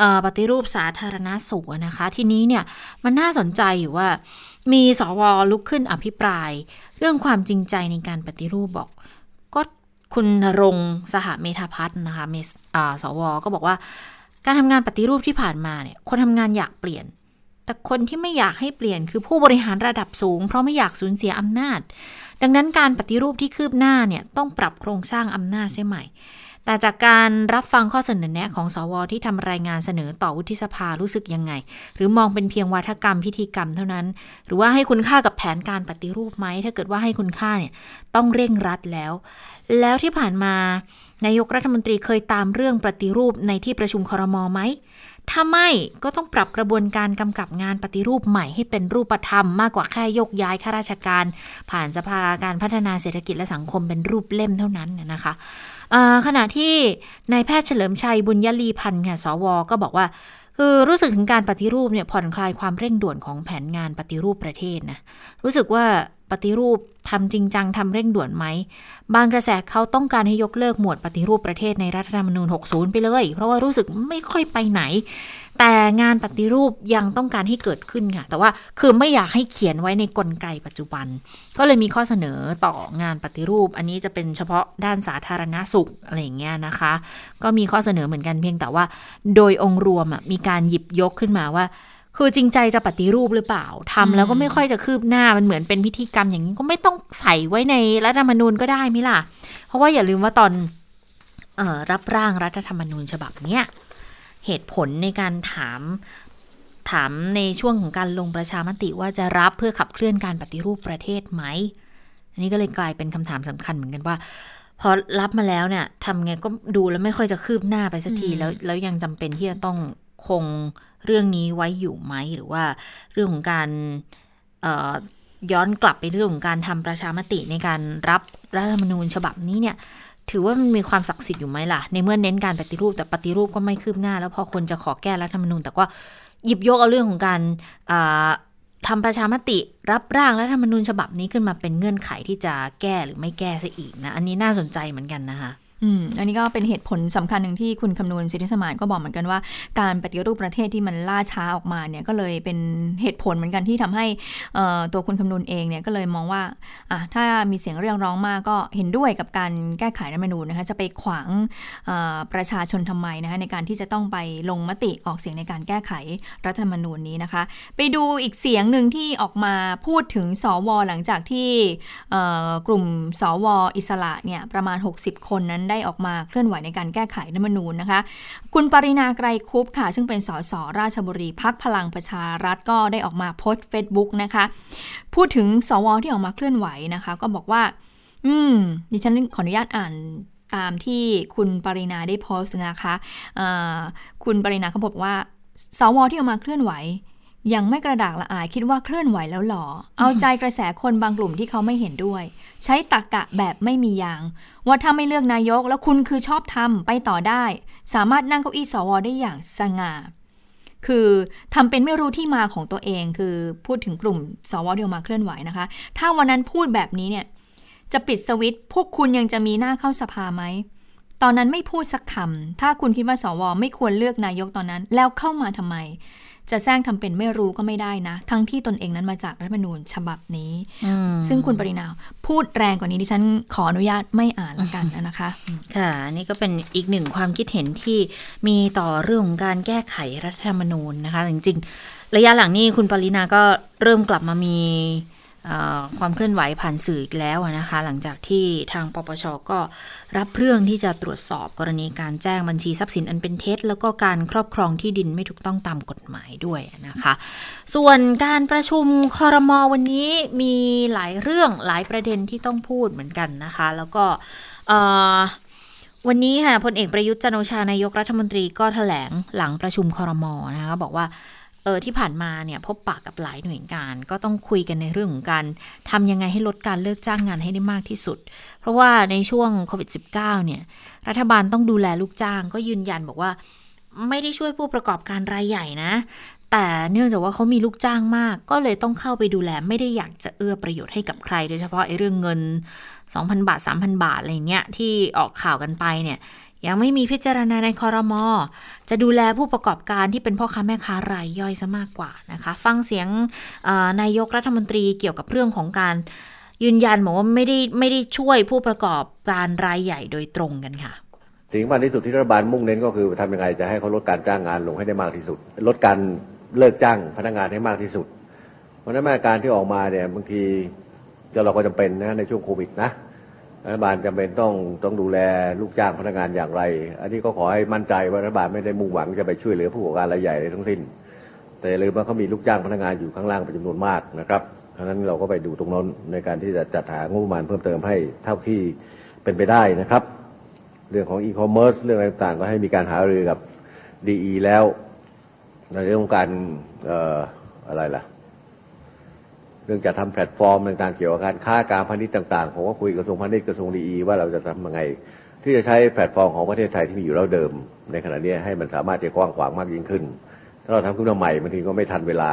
อปฏิรูปสาธารณสุขนะคะ ทีนี้เนี่ยมันน่าสนใจอยู่ว่ามีสวลุกขึ้นอภิปราย เรื่องความจริงใจในการปฏิรูปบอก คุณรงสหเมธาพัฒนะคะเมสสว ก็บอกว่า การทำงานปฏิรูปที่ผ่านมาเนี่ย คนทำงานอยากเปลี่ยน แต่คนที่ไม่อยากให้เปลี่ยนคือผู้บริหารระดับสูง เพราะไม่อยากสูญเสียอำนาจ ดังนั้นการปฏิรูปที่คืบหน้าเนี่ยต้องปรับโครงสร้างอำนาจเสียใหม่ แต่จากการรับฟังข้อเสนอแนะของสวที่ทำรายงานเสนอต่อวุฒิสภารู้สึกยังไง หรือมองเป็นเพียงวัฒกรรมพิธีกรรมเท่านั้น หรือว่าให้คุณค่ากับแผนการปฏิรูปไหม ถ้าเกิดว่าให้คุณค่าเนี่ยต้องเร่งรัดแล้ว แล้วที่ผ่านมานายกรัฐมนตรีเคยตามเรื่องปฏิรูปในที่ประชุมคอรมอไหม ถ้าไม่ก็ต้องปรับกระบวนการกำกับงานปฏิรูปใหม่ให้เป็นรูปธรรมมากกว่าแค่ยกย้ายข้าราชการ ผ่านสภาการพัฒนาเศรษฐกิจและสังคมเป็นรูปเล่มเท่านั้นนะคะ ขณะที่นายแพทย์เฉลิมชัยบุญยลีพันธ์ค่ะสว ก็บอกว่าคือรู้สึกถึงการปฏิรูปเนี่ยผ่อนคลายความเร่งด่วนของแผนงานปฏิรูปประเทศนะรู้สึกว่า ปฏิรูปทำจริงจังทำเร่งด่วนไหม บางกระแสเขาต้องการให้ยกเลิกหมวดปฏิรูปประเทศในรัฐธรรมนูญ 60 ไปเลย เพราะว่ารู้สึกไม่ค่อยไปไหน แต่งานปฏิรูปยังต้องการให้เกิดขึ้นค่ะ แต่ว่าคือไม่อยากให้เขียนไว้ในกลไกปัจจุบัน ก็เลยมีข้อเสนอต่องานปฏิรูป อันนี้จะเป็นเฉพาะด้านสาธารณาสุขอะไรอย่างเงี้ยนะคะ ก็มีข้อเสนอเหมือนกันเพียงแต่ว่า โดยองค์รวมมีการหยิบยกขึ้นมาว่า คือจริงใจจะปฏิรูปหรือเปล่าทำแล้วก็ไม่ค่อยจะคืบหน้ามันเหมือนเป็นพิธีกรรมอย่างนี้ก็ไม่ต้องใส่ไว้ในรัฐธรรมนูญก็ได้มิล่ะ เพราะว่าอย่าลืมว่าตอนออรับร่างรัฐธรรมนูญฉบับเนี้ยเหตุผลในการถามถามในช่วงของการลงประชามติว่าจะรับเพื่อขับเคลื่อนการปฏิรูปประเทศไหม อันนี้ก็เลยกลายเป็นคำถามสำคัญเหมือนกันว่า พอรับมาแล้วเนี่ยทำไงก็ดูแล้วไม่ค่อยจะคืบหน้าไปสักทีอืมแล้วแล้วยังจำเป็นที่จะต้องคง เรื่องนี้ไว้อยู่ไหม หรือว่าเรื่องของการย้อนกลับไปเรื่องของการทำประชามติในการรับรัฐธรรมนูญฉบับนี้เนี่ย ถือว่ามันมีความศักดิ์สิทธิ์อยู่ไหมล่ะ ในเมื่อเน้นการปฏิรูปแต่ปฏิรูปก็ไม่คืบหน้า แล้วพอคนจะขอแก้รัฐธรรมนูญ แต่ก็หยิบยกเอาเรื่องของการอ่าทำประชามติรับร่างรัฐธรรมนูญฉบับนี้ขึ้นมาเป็นเงื่อนไขที่จะแก้หรือไม่แก้ซะอีกนะ อันนี้น่าสนใจเหมือนกันนะคะ อืมอันนี้ก็เป็นเหตุผลสำคัญหนึ่งที่คุณคำนวณสิทธิสมานก็บอกเหมือนกันว่า การปฏิรูปประเทศที่มันล่าช้าออกมาเนี่ยก็เลยเป็นเหตุผลเหมือนกันที่ทำให้ตัวคุณคำนวณเองเนี่ยก็เลยมองว่าอะถ้ามีเสียงเรียกร้องมากก็เห็นด้วยกับการแก้ไขรัฐมนูญนะคะจะไปขวางประชาชนทำไมนะคะในการที่จะต้องไปลงมติออกเสียงในการแก้ไขรัฐธรรมนูญนี้นะคะ ไปดูอีกเสียงหนึ่งที่ออกมาพูดถึงสวหลังจากที่กลุ่มสวอิสระเนี่ยประมาณ 60 คนนั้นได้ออกมาเคลื่อนไหวในการแก้ไขรัฐมนูญนะคะ คุณปรินาไกรคุปค่ะ ซึ่งเป็นสสราชบุรีพักพลังประชารัฐก็ได้ออกมาโพสต์เฟซบุ๊กนะคะ พูดถึงสวที่ออกมาเคลื่อนไหวนะคะ ก็บอกว่า อืมดิฉันขออนุญาตอ่านตามที่คุณปรินาได้โพสต์นะคะคุณปรินาเขาบอกว่าสวที่ออกมาเคลื่อนไหว ยังไม่กระดากละอายคิดว่าเคลื่อนไหวแล้วหรอเอาใจกระแสคนบางกลุ่มที่เขาไม่เห็นด้วย ใช้ตรกกะแบบไม่มียาง ว่าถ้าไม่เลือกนายกแล้วคุณคือชอบทำไปต่อได้ สามารถนั่งเก้าอี้สวได้อย่างสง่าคือทำเป็นไม่รู้ที่มาของตัวเอง คือพูดถึงกลุ่มสวที่ออกมาเคลื่อนไหวนะคะ ถ้าวันนั้นพูดแบบนี้เนี่ยจะปิดสวิตช์พวกคุณยังจะมีหน้าเข้าสภาไหมตอนนั้นไม่พูดสักคำถ้าคุณคิดว่าสวไม่ควรเลือกนายกตอนนั้น แล้วเข้ามาทำไม จะแซงทำเป็นไม่รู้ก็ไม่ได้นะ ทั้งที่ตนเองนั้นมาจากรัฐธรรมนูญฉบับนี้ ซึ่งคุณปรินาพูดแรงกว่านี้ดิฉันขออนุญาตไม่อ่านละกันนะคะ ค่ะอันนี่ก็เป็นอีกหนึ่งความคิดเห็นที่มีต่อเรื่องของการแก้ไขรัฐธรรมนูญนะคะ จริง ๆ ระยะหลังนี้คุณปรินาก็เริ่มกลับมามีเอ่อ ความเคลื่อนไหวผ่านสื่ออีกแล้วนะคะ หลังจากที่ทางปปชก็รับเรื่องที่จะตรวจสอบกรณีการแจ้งบัญชีทรัพย์สินอันเป็นเท็จ แล้วก็การครอบครองที่ดินไม่ถูกต้องตามกฎหมายด้วยนะคะ ส่วนการประชุมคอรมอวันนี้มีหลายเรื่องหลายประเด็นที่ต้องพูดเหมือนกันนะคะ แล้วก็วันนี้ค่ะพลเอกประยุทธ์จันโอชานายกรัฐมนตรีก็แถลงหลังประชุมคอรมอนะคะบอกว่า ออที่ผ่านมาเนี่ยพบปะกับหลายหน่วยงาน ก็ต้องคุยกันในเรื่องของการทำยังไงให้ลดการเลิกจ้างงานให้ได้มากที่สุด เพราะว่าในช่วงโควิด -19 เนี่ยรัฐบาลต้องดูแลลูกจ้าง ก็ยืนยันบอกว่า ไม่ได้ช่วยผู้ประกอบการรายใหญ่นะ แต่เนื่องจากว่าเขามีลูกจ้างมาก ก็เลยต้องเข้าไปดูแลไม่ได้อยากจะเอื้อประโยชน์ให้กับใคร โดยเฉพาะไอ้เรื่องเงิน 2,000 บาท 3,000 บาทอะไรเงี้ยที่ออกข่าวกันไปเนี่ย ยังไม่มีพิจารณาในคอรมอจะดูแลผู้ประกอบการที่เป็นพ่อค้าแม่ค้ารายย่อยซะมากกว่านะคะ ฟังเสียงนายกรัฐมนตรีเกี่ยวกับเรื่องของการยืนยันบอกว่าไม่ได้ไม่ได้ช่วยผู้ประกอบการรายใหญ่โดยตรงกันค่ะสิ่งสำคัญที่สุดที่รัฐบาลมุ่งเน้นก็คือทำยังไงจะให้เขาลดการจ้างงานลงให้ได้มากที่สุด ลดการเลิกจ้างพนักงานให้มากที่สุด เพราะนั้นมาตรการที่ออกมาเนี่ยบางทีเราก็จำเป็นนะในช่วงโควิดนะ รัฐบาลจำเป็นต้องต้องดูแลลูกจ้างพนักงานอย่างไร อันนี้ก็ขอให้มั่นใจว่ารัฐบาลไม่ได้มุ่งหวังจะไปช่วยเหลือผู้ประกอบการรายใหญ่ทั้งสิ้น แต่อย่าลืมว่าเขามีลูกจ้างพนักงานอยู่ข้างล่างเป็นจำนวนมากนะครับเพราะนั้นเราก็ไปดูตรงนั้นในการที่จะจัดหางบประมาณเพิ่มเติมให้เท่าที่เป็นไปได้นะครับ เรื่องของอีคอมเมิร์ซเรื่องอะไรต่างๆ ก็ให้มีการหารือกับดีแล้วในเรื่องของการอออะไรล่ะ เรื่องจะทำแพลตฟอร์มต่างๆเกี่ยวกับการค้าการพาณิชย์ต่างๆผมก็คุยกับกระทรวงพาณิชย์กระทรวงดีว่าเราจะทำยังไง ที่จะใช้แพลตฟอร์มของประเทศไทยที่มีอยู่แล้วเดิม ในขณะนี้ให้มันสามารถจะกว้างขวางมากยิ่งขึ้น ถ้าเราทำขึ้นมาใหม่บางทีก็ไม่ทันเวลา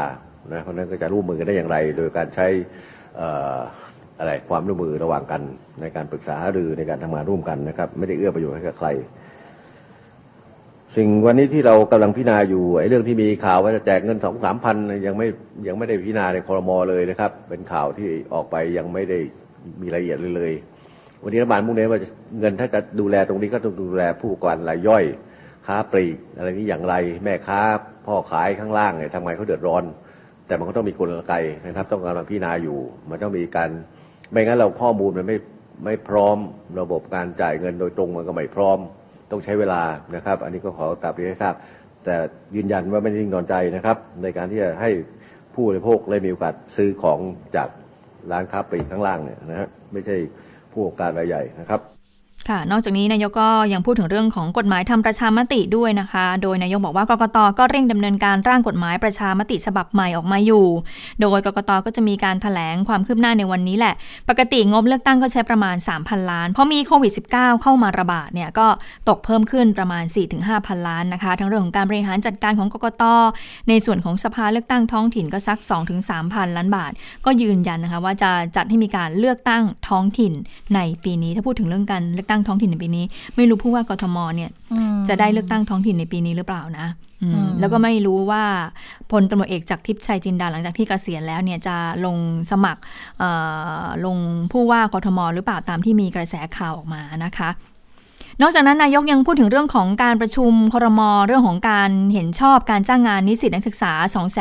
นะเพราะนั้นก็จะร่วมมือกันได้อย่างไร โดยการใช้อออะไรความร่วมมือระหว่างกันในการปรึกษาหารือในการทำงานร่วมกันนะครับ ไม่ได้เอื้อประโยชน์ให้กับใคร สิ่งวันนี้ที่เรากำลังพิจารณาอยู่ไอ้เรื่องที่มีข่าวว่าจะแจกเงินสองสามพันยังไม่ยังไม่ได้พิจารณาในคอรมอเลยนะครับ เป็นข่าวที่ออกไปยังไม่ได้มีรายละเอียดเลยเลย วันนี้รัฐบาลมุ่งเน้นว่าจะเงินถ้าจะดูแลตรงนี้ก็ต้องดูแลผู้ประกอบการรายย่อย ค้าปลีกอะไรนี้อย่างไร แม่ค้าพ่อขายข้างล่างเนี่ยทำไงเขาเดือดร้อน แต่มันก็ต้องมีกลไกนะครับ ต้องกำลังพิจารณาอยู่ มันต้องมีการไม่งั้นเราข้อมูลมันไม่ไม่พร้อม ระบบการจ่ายเงินโดยตรงมันก็ไม่พร้อม ต้องใช้เวลานะครับ อันนี้ก็ขอกลับเรียนให้ทราบ แต่ยืนยันว่าไม่ได้นิ่งนอนใจนะครับ ในการที่จะให้ผู้บริโภคได้มีโอกาสซื้อของจากร้านค้าปลีกข้างล่างเนี่ยนะฮะไม่ใช่ผู้ประกอบการรายใหญ่นะครับ ค่ะ นอกจากนี้นายกก็ยังพูดถึงเรื่องของกฎหมายทำประชามติด้วยนะคะ โดยนายกบอกว่ากกตก็เร่งดำเนินการร่างกฎหมายประชามติฉบับใหม่ออกมาอยู่ โดยกกตก็จะมีการถแถลงความคืบหน้าในวันนี้แหละ ปกติงบเลือกตั้งก็ใช้ประมาณ 3,000 ล้าน เพราะมีโควิด -19 เข้ามาระบาดเนี่ยก็ตกเพิ่มขึ้นประมาณ 4-5พันล้านนะคะ ทั้งเรื่องของการบริหารจัดการของกกตในส่วนของสภาเลือกตั้งท้องถิ่นก็สัก 2-3พันล้านบาท ก็ยืนยันนะคะว่าจะจัดให้มีการเลือกตั้งท้องถิ่นในปีนี้ถ้าพูดถึงเรื่องการเลือกตั้งท้องถิ่นในปีนี้ ไม่รู้ผู้ว่ากทมเนี่ย จะได้เลือกตั้งท้องถิ่นในปีนี้หรือเปล่านะอืมอืมแล้วก็ไม่รู้ว่าพลตำรวจเอกจากทิพย์ชัยจินดาหลังจากที่เกษียณแล้วเนี่ยจะลงสมัครเอ่อลงผู้ว่ากทมหรือเปล่าตามที่มีกระแสข่าวออกมานะคะ นอกจากนั้นนายกยังพูดถึงเรื่องของการประชุมครมเรื่องของการเห็นชอบการจ้างงานนิสิตนักศึกษา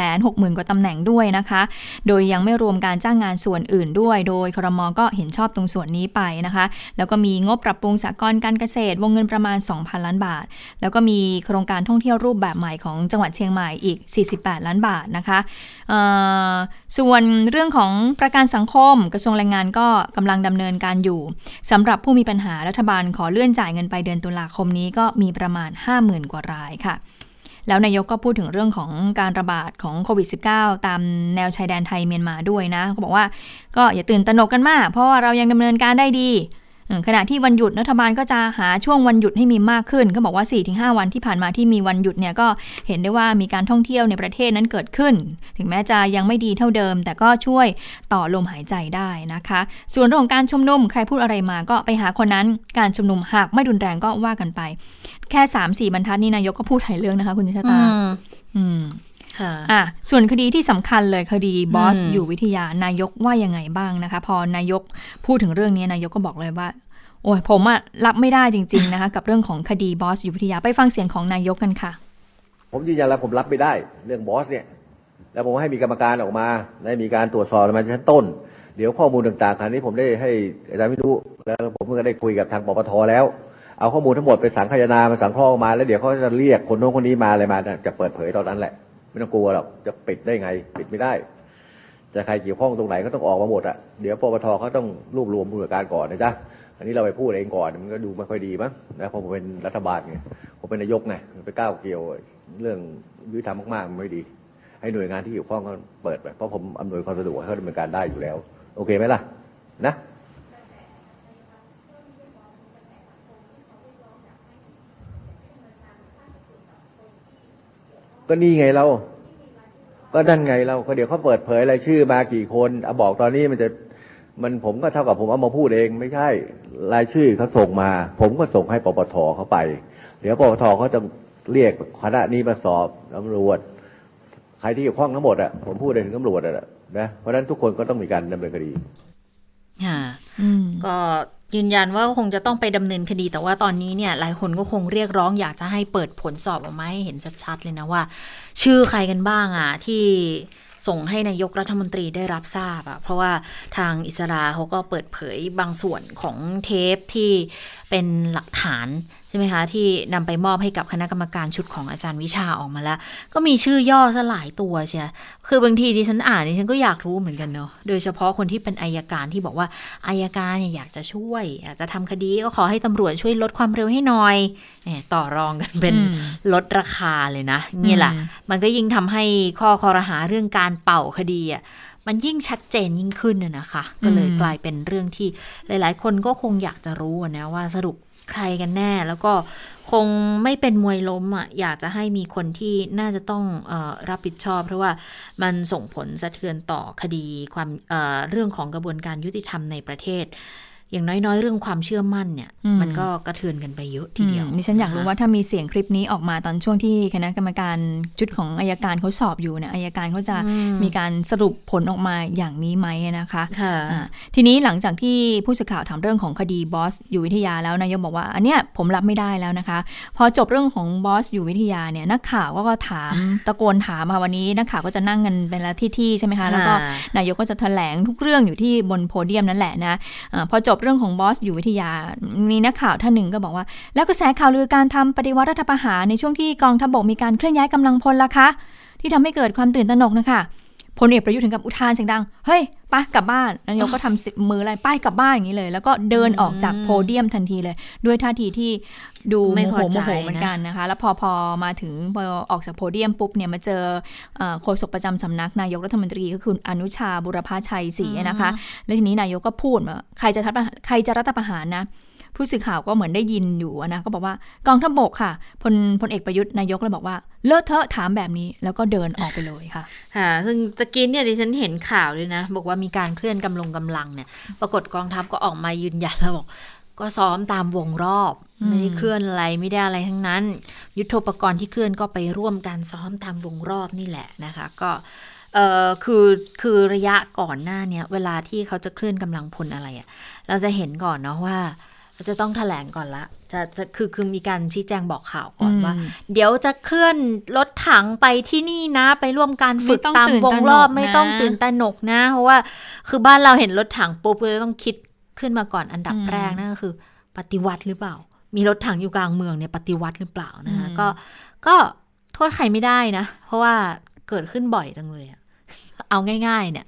260,000 กว่าตำแหน่งด้วยนะคะ โดยยังไม่รวมการจ้างงานส่วนอื่นด้วย โดยครมก็เห็นชอบตรงส่วนนี้ไปนะคะ แล้วก็มีงบปรับปรุงสากลการเกษตรวงเงินประมาณ 2,000 ล้านบาท แล้วก็มีโครงการท่องเที่ยวรูปแบบใหม่ของจังหวัดเชียงใหม่อีก 48 ล้านบาทนะคะเอ่อส่วนเรื่องของประกันสังคมกระทรวงแรงงานก็กำลังดำเนินการอยู่สำหรับผู้มีปัญหารัฐบาลขอเลื่อนจ่ายเงินไปเดือนตุลาคมนี้ก็มีประมาณ 50,000 กว่ารายค่ะ แล้วนายกก็พูดถึงเรื่องของการระบาดของโควิด -19 ตามแนวชายแดนไทยเมียนมาด้วยนะเขาบอกว่าก็อย่าตื่นตระหนกกันมาก เพราะว่าเรายังดำเนินการได้ดี ขณะที่วันหยุดรัฐบาลก็จะหาช่วงวันหยุดให้มีมากขึ้นเขาบอกว่า 4-5 วันที่ผ่านมาที่มีวันหยุดเนี่ยก็เห็นได้ว่ามีการท่องเที่ยวในประเทศนั้นเกิดขึ้น ถึงแม้จะยังไม่ดีเท่าเดิม แต่ก็ช่วยต่อลมหายใจได้นะคะ ส่วนเรื่องของการชุมนุมใครพูดอะไรมาก็ไปหาคนนั้นการชุมนุมหากไม่รุนแรงก็ว่ากันไป แค่3ามสี่บรรทัดนี่นายกก็พูดหลายเรื่องนะคะ คุณชะตาอืม อืมค่ะอะส่วนคดีที่สำคัญเลยคดีบอสอืมอยู่วิทยานายกว่ายังไงบ้างนะคะ พอนายกพูดถึงเรื่องนี้นายกก็บอกเลยว่า โอ้ยผมอะรับไม่ได้จริง ๆ นะคะ กับเรื่องของคดีบอสอยู่วิทยาไปฟังเสียงของนายกกันค่ะ ผมยืนยันแล้วผมรับไม่ได้ เรื่องบอสเนี่ย แล้วผมให้มีกรรมการออกมาได้มีการตรวจสอบมาชั้นต้น เดี๋ยวข้อมูลต่างๆครั้นี้ผมได้ให้อาจารย์วิทุแล้วผมก็ได้คุยกับทางปปทแล้วเอาข้อมูลทั้งหมดไปสังคายนามาสังเคราะห์ออกมาแล้วเดี๋ยวเขาจะเรียกคนโน้นคนนี้มาอะไรมาจะเปิดเผยตอนนั้นแหละ ไม่ต้องกลัวหรอกจะปิดได้ไง ปิดไม่ได้จะใครเกี่ยวข้องตรงไหนก็ต้องออกมาหมดอะเดี๋ยวปปทเขาต้องรวบรวมผู้จัดการก่อนนะจ๊ะอันนี้เราไปพูดเองก่อนมันก็ดูไม่ค่อยดีมั้งนะเพราะผมเป็นรัฐบาลไงผมเป็นนายกไงไปก้าวเกี่ยวเรื่องยุติธรรมมากๆมันไม่ดี ให้หน่วยงานที่เกี่ยวข้องเขาเปิดไปเพราะผมอำนวยความสะดวกให้เขาดำเนินการได้อยู่แล้ว โอเคไหมล่ะ นะ ก็นี่ไงเรา ก็นั่นไงเราก็เดี๋ยวเขาเปิดเผยรายชื่อมากี่คนเอาบอกตอนนี้มันจะมันผมก็เท่ากับผมเอามาพูดเองไม่ใช่รายชื่อเขาส่งมา ผมก็ส่งให้ปปทเขาไป เดี๋ยวปปทเขาจะเรียกคณะนี้มาสอบตำรวจ ใครที่เกี่ยวข้องทั้งหมดอะผมพูดถึงตำรวจอะนะเพราะฉะนั้นทุกคนก็ต้องมีการดำเนินคดีค่ะ ก็ยืนยันว่าคงจะต้องไปดำเนินคดี แต่ว่าตอนนี้เนี่ย หลายคนก็คงเรียกร้องอยากจะให้เปิดผลสอบออกมาให้เห็นชัดๆเลยนะว่า ชื่อใครกันบ้างอะที่ส่งให้นายกรัฐมนตรีได้รับทราบอะเพราะว่าทางอิสราเขาก็เปิดเผยบางส่วนของเทปที่ เป็นหลักฐานใช่ไหมคะ ที่นำไปมอบให้กับคณะกรรมการชุดของอาจารย์วิชาออกมาแล้ว ก็มีชื่อย่อซะหลายตัวเชียคือบางทีดิฉันอ่านดิฉันก็อยากรู้เหมือนกันเนาะโดยเฉพาะคนที่เป็นอายการที่บอกว่าอายการเนี่ยอยากจะช่วยอยากจะทำคดีก็ขอให้ตำรวจช่วยลดความเร็วให้หน่อยแหมต่อรองกันเป็นอืมลดราคาเลยนะนี่แหละอืมมันก็ยิ่งทำให้ข้อคอรหาเรื่องการเป่าคดีอะ มันยิ่งชัดเจนยิ่งขึ้นน่ะนะคะ ก็เลยกลายเป็นเรื่องที่หลาย ๆ คนก็คงอยากจะรู้อะนะว่าสรุปใครกันแน่ แล้วก็คงไม่เป็นมวยล้มอะอยากจะให้มีคนที่น่าจะต้องเออรับผิดชอบ เพราะว่ามันส่งผลสะเทือนต่อคดีความเอ่อเรื่องของกระบวนการยุติธรรมในประเทศ อย่างน้อยๆ เรื่องความเชื่อมั่นเนี่ยอืมมันก็กระเทือนกันไปเยอะทีเดียวอืมดิฉันอยากรู้ว่าถ้ามีเสียงคลิปนี้ออกมาตอนช่วงที่คณะกรรมการชุดของอายการเขาสอบอยู่เนี่ยอายการเขาจะอืมมีการสรุปผลออกมาอย่างนี้ไหมนะคะค่ะอ่าทีนี้หลังจากที่ผู้สื่อข่าวถามเรื่องของคดีบอสอยู่วิทยาแล้วนายกบอกว่าอันเนี้ยผมรับไม่ได้แล้วนะคะ พอจบเรื่องของบอสอยู่วิทยาเนี่ยนักข่าวก็ก็ถามตะโกนถามค่ะวันนี้นักข่าวก็จะนั่งกันเป็นละที่ที่ๆใช่ไหมคะแล้วก็ค่ะนายกก็จะแถลงทุกเรื่องอยู่ที่บนโพเดียมนั่นแหละนะอาพอจบเรื่องของบอสอยู่วิทยา มีนักข่าวท่านหนึ่งก็บอกว่า แล้วกระแสข่าวลือการทำปฏิวัติรัฐประหารในช่วงที่กองทัพบกมีการเคลื่อนย้ายกำลังพลล่ะคะ ที่ทำให้เกิดความตื่นตระหนกนะคะ พลเอกประยุทธ์ถึงกับอุทานเสียงดัง เฮ้ยไปกลับบ้านนายกก็ทำสิมืออะไรป้ายกลับบ้านอย่างนี้เลย แล้วก็เดินออกจากโพเดียมทันทีเลย ด้วยท่าทีที่ดูไม่โมพโหอโมใจโหเหมือนกันนะคะ แล้วพอพอมาถึงพอออกจากโพเดียมปุ๊บเนี่ยมาเจอเอ่อโฆษกประจำสำนักนายกรัฐมนตรีก็คืออนุชาบุรพาชัยศรีนะคะแล้วทีนี้นายกก็พูดว่าใครจะทัดใครจะรัฐประหารนะผู้สื่อข่าวก็เหมือนได้ยินอยู่นะก็บอกว่ากองทัพบกค่ะพลพลเอกประยุทธ์นายกเลยบอกว่า เลอะเทอะถามแบบนี้แล้วก็เดินออกไปเลยค่ะค่ะซึ่งตะกี้เนี่ยดิฉันเห็นข่าวเลยนะ บอกว่ามีการเคลื่อนกำลงกำลังเนี่ย ปรากฏกองทัพก็ออกมายืนยันแล้วบอก ก็ซ้อมตามวงรอบอืมไม่ได้เคลื่อนอะไรไม่ได้อะไรทั้งนั้น ยุทโธปกรณ์ที่เคลื่อนก็ไปร่วมการซ้อมตามวงรอบนี่แหละนะคะ ก็เออคือคือระยะก่อนหน้าเนี้ยเวลาที่เขาจะเคลื่อนกำลังพลอะไรอะ่ะ เราจะเห็นก่อนเนาะว่า จะต้องแถลงก่อนละจะจะคือคือมีการชี้แจงบอกข่าวก่อนว่าอืมเดี๋ยวจะเคลื่อนรถถังไปที่นี่นะ ไปร่วมการฝึกไม่ต้องตามตื่นวงรอบตระหนกนะไม่ต้องตื่นตระหนกนะ เพราะว่าคือบ้านเราเห็นรถถังปุ๊บก็จะต้องคิดขึ้นมาก่อนอันดับแรกนั่นก็คือ ปฏิวัติหรือเปล่า มีรถถังอยู่กลางเมืองเนี่ยปฏิวัติหรือเปล่านะคะก็ก็โทษใครไม่ได้นะ เพราะว่าเกิดขึ้นบ่อยจังเลยอะเอาง่าย ๆ เนี่ย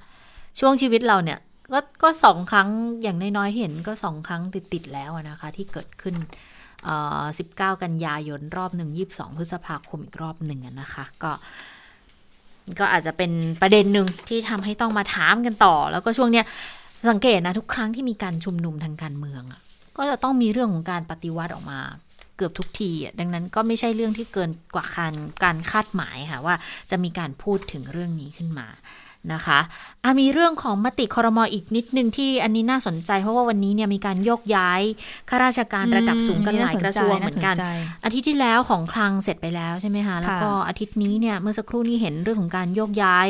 ช่วงชีวิตเราเนี่ย ก็ก็สองครั้งอย่างน้อยๆเห็นก็สองครั้งติดๆแล้วนะคะ ที่เกิดขึ้น19กันยายนรอบหนึ่ง22พฤษภาคมอีกรอบหนึ่งนะคะ ก็ก็อาจจะเป็นประเด็นหนึ่งที่ทำให้ต้องมาถามกันต่อ แล้วก็ช่วงเนี้ยสังเกตนะทุกครั้งที่มีการชุมนุมทางการเมืองก็จะต้องมีเรื่องของการปฏิวัติออกมาเกือบทุกทีดังนั้นก็ไม่ใช่เรื่องที่เกินกว่าการการคาดหมายค่ะว่าจะมีการพูดถึงเรื่องนี้ขึ้นมา นะคะอะมีเรื่องของมติคอรมออีกนิดนึงที่อันนี้น่าสนใจ เพราะว่าวันนี้เนี่ยมีการโยกย้ายข้าราชการระดับสูงกันหลายกระทรวงเหมือนกันาสใจอาทิตย์ที่แล้วของคลังเสร็จไปแล้วใช่ไหมคะแล้วก็อาทิตย์นี้เนี่ยเมื่อสักครู่นี้เห็นเรื่องของการโยกย้าย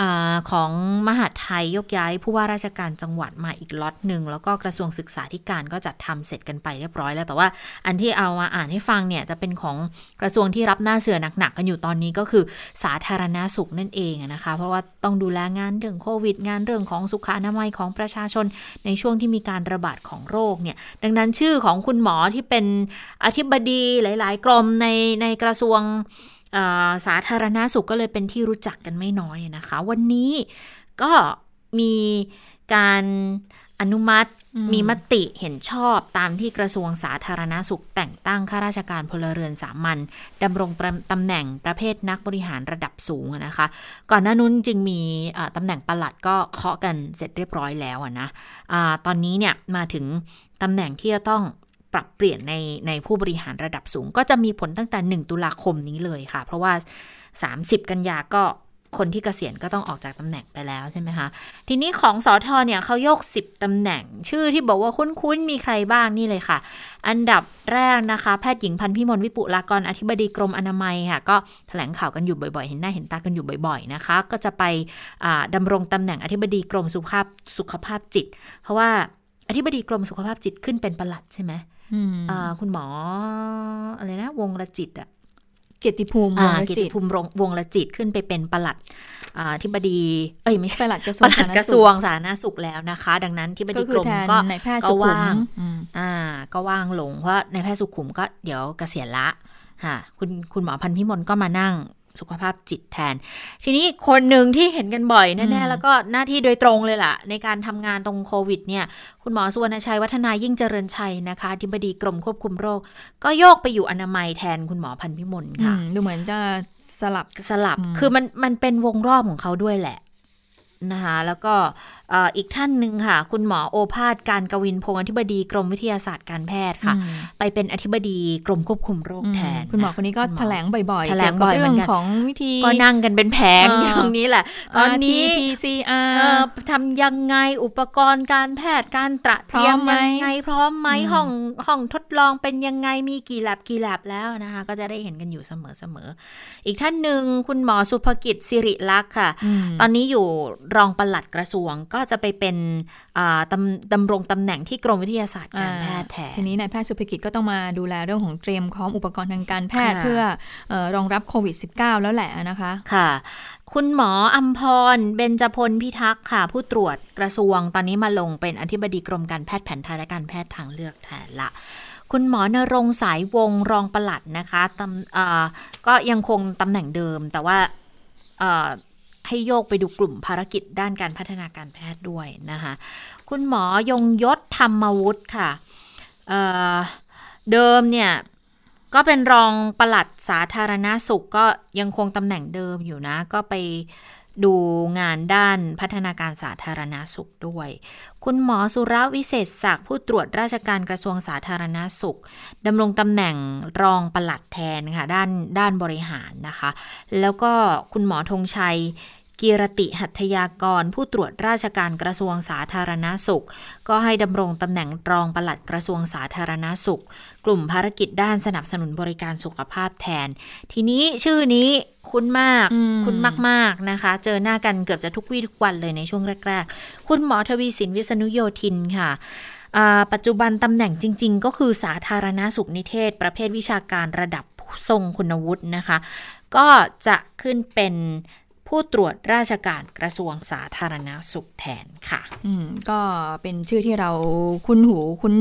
อาของมหาดไทยโยกย้าย ผู้ว่าราชการจังหวัดมาอีกล็อตหนึ่งแล้วก็กระทรวงศึกษาธิการก็จัดทำเสร็จกันไปเรียบร้อยแล้ว แต่ว่าอันที่เอามาอ่านให้ฟังเนี่ยจะเป็นของกระทรวงที่รับหน้าเสือหนักๆกันอยู่ตอนนี้ก็คือสาธารณาสุขนั่นเองอะนะคะ เพราะว่าต้องดูแลงานเรื่องโควิด งานเรื่องของสุขอนามัยของประชาชนในช่วงที่มีการระบาดของโรคเนี่ย ดังนั้นชื่อของคุณหมอที่เป็นอธิบดีหลาย ๆ กรมในในกระทรวงสาธารณาสุขก็เลยเป็นที่รู้จักกันไม่น้อยนะคะ วันนี้ก็มีการอนุมัติ มีมติเห็นชอบตามที่กระทรวงสาธารณาสุขแต่งตั้งข้าราชการพลเรือนสามัญดำรงตำแหน่งประเภทนักบริหารระดับสูงนะคะ ก่อนหน้านู้นจริงมีตำแหน่งประหลัดก็เคาะกันเสร็จเรียบร้อยแล้วนะอาตอนนี้เนี่ยมาถึงตำแหน่งที่จะต้องปรับเปลี่ยนในในผู้บริหารระดับสูง ก็จะมีผลตั้งแต่ 1 ตุลาคมนี้เลยค่ะ เพราะว่า 30 กันยาก็ คนที่เกษียณก็ต้องออกจากตำแหน่งไปแล้วใช่ไหมคะ ทีนี้ของสอทอเนี่ยเขาโยก 10ตำแหน่ง ชื่อที่บอกว่าคุ้นๆ มีใครบ้างนี่เลยค่ะ อันดับแรกนะคะ แพทย์หญิงพันธ์พิมลวิปุลากรอธิบดีกรมอนามัยค่ะ ก็แถลงข่าวกันอยู่บ่อยๆ เห็นหน้าเห็นตากันอยู่บ่อยๆนะคะ ก็จะไปอ่าดำรงตำแหน่งอธิบดีกรมสุขภาพสุขภาพจิต เพราะว่าอธิบดีกรมสุขภาพจิตขึ้นเป็นปลัดใช่ไหมอืมอ่าคุณหมออะไรนะวงระจิตอะ เกียรติภูมิวอ่างศ์เกียรจิติตภูมิวงวงละจิตขึ้นไปเป็นปลัดอ่าที่บดี เอ้ยไม่ใช่ปลัดกระทรปวงลัดสาธารณสุขกระทรวงสาธารณสุขแล้วนะคะ ดังนั้นที่บก็ดีคืกอรมแทนก็นายแพทย์ก็สุขุมว่างอืมอ่า ก็ว่างลงเพราะในายแพทย์สุขุมก็เดี๋ยวเกษียณละค่ะคุณคุณหมอพันธ์พิมลก็มานั่ง สุขภาพจิตแทน ทีนี้คนหนึ่งที่เห็นกันบ่อยอืแน่มๆแล้วก็หน้าที่โดยตรงเลยล่ะ ในการทำงานตรงโควิดเนี่ย คุณหมอสุวรรณชัยวัฒนายิ่งเจริญชัยนะคะอธิบดีกรมควบคุมโรค ก็โยกไปอยู่อนามัยแทนคุณหมอพันธ์พิมลอืค่ะมดูเหมือนจะสลับสลับอืมคือมันมันเป็นวงรอบของเขาด้วยแหละนะคะแล้วก็เอ่ออีกท่านหนึ่งค่ะ คุณหมอโอภาสการกวินพงศ์อธิบดีกรมวิทยาศาสตร์การแพทย์ค่ะอืมไปเป็นอธิบดีกรมควบคุมโรคแทน คุณหมอคนนี้ก็ณหมอแถลงบ่อยๆแถลงเกี่ยวกับบ่อยเหมืเรื่ออนงกันของวิธีก็นั่งกันเป็นแผงเอออยู่ตรงนี้แหละ ตอนนี้ RT-PCR เอ่อทำยังไงอุปกรณ์การแพทย์การตระเตรียมพร้อมไหมยังไงพร้อมไหมอืมห้องห้องทดลองเป็นยังไงมีกี่แลบกี่แลบแล้วนะคะ ก็จะได้เห็นกันอยู่เสมอๆอีกท่านหนึ่งคุณหมอสุภกิจสิริลักษณ์ค่ะอืมตอนนี้อยู่รองปลัดกระทรวงก็จะไปเป็นอ่าตำดำรงตำแหน่งที่กรมวิทยาศาสตร์การแพทย์แทนทีนี้นายแพทย์สุภกิจก็ต้องมาดูแลเรื่องของเตรียมพร้อมอุปกรณ์ทางการแพทย์ค่ะเพื่อเออรองรับโควิด -19 แล้วแหละนะคะค่ะคุณหมออัมพร เบญจพลพิทักษ์ค่ะ ผู้ตรวจกระทรวงตอนนี้มาลงเป็นอธิบดีกรมการแพทย์แผนไทยและการแพทย์ทางเลือกแทนละ คุณหมอนรงค์สายวงศ์รองปลัดนะคะตำอ่าก็ยังคงตำแหน่งเดิมแต่ว่าเอ่อ ให้โยกไปดูกลุ่มภารกิจด้านการพัฒนาการแพทย์ด้วยนะคะ คุณหมอยงยศธรรมวุฒิค่ะเเดิมเนี่ยก็เป็นรองปลัดสาธารณาสุขก็ยังคงตำแหน่งเดิมอยู่นะ ก็ไป ดูงานด้านพัฒนาการสาธารณาสุขด้วย คุณหมอสุรวิเศษศักดิ์ผู้ตรวจราชการกระทรวงสาธารณาสุขดำรงตำแหน่งรองปลัดแทนค่ะด้านด้านบริหารนะคะ แล้วก็คุณหมอธงชัย กีรติหัตยากร ผู้ตรวจราชการกระทรวงสาธารณาสุข ก็ให้ดำรงตำแหน่งรองปลัดกระทรวงสาธารณาสุข กลุ่มภารกิจด้านสนับสนุนบริการสุขภาพแทน ทีนี้ชื่อนี้คุ้นมาก คุ้นมาก ๆ นะคะ เจอหน้ากันเกือบจะทุกวี่ทุกวันเลยในช่วงแรก ๆ คุณหมอทวีสินวิษณุโยธินค่ะปัจจุบันตำแหน่งจริง ๆ ก็คือสาธารณาสุขนิเทศ ประเภทวิชาการระดับทรงคุณวุฒินะคะ ก็จะขึ้นเป็น ผู้ตรวจราชการกระทรวงสาธารณาสุขแทน ค่ะอืมก็เป็นชื่อที่เราคุ้นหูคุ้น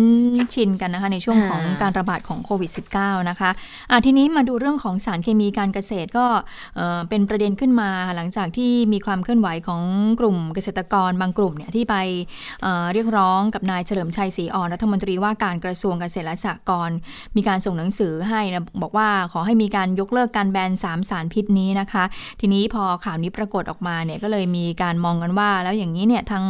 ชินกันนะคะ ในช่วงของการระบาดของโควิด -19 นะคะะทีนี้มาดูเรื่องของสารเคมีการเกษตรก็เเป็นประเด็นขึ้นมาหลังจากที่มีความเคลื่อนไหวของกลุ่มเกษตรกรบางกลุ่มเนี่ยที่ไปเเรียกร้องกับนายเฉลิมชัยศรีอ่อนรัฐมนตรีว่าการกระทรวงเกษตรและสหกรณ์มีการส่งหนังสือให้นะบอกว่าขอให้มีการยกเลิกการแบน3สารพิษนี้นะคะ ทีนี้พอข่าวนี้ปรากฏออกมาเนี่ยก็เลยมีการมองกันว่า แล้วอย่างนี้เนี่ยทาง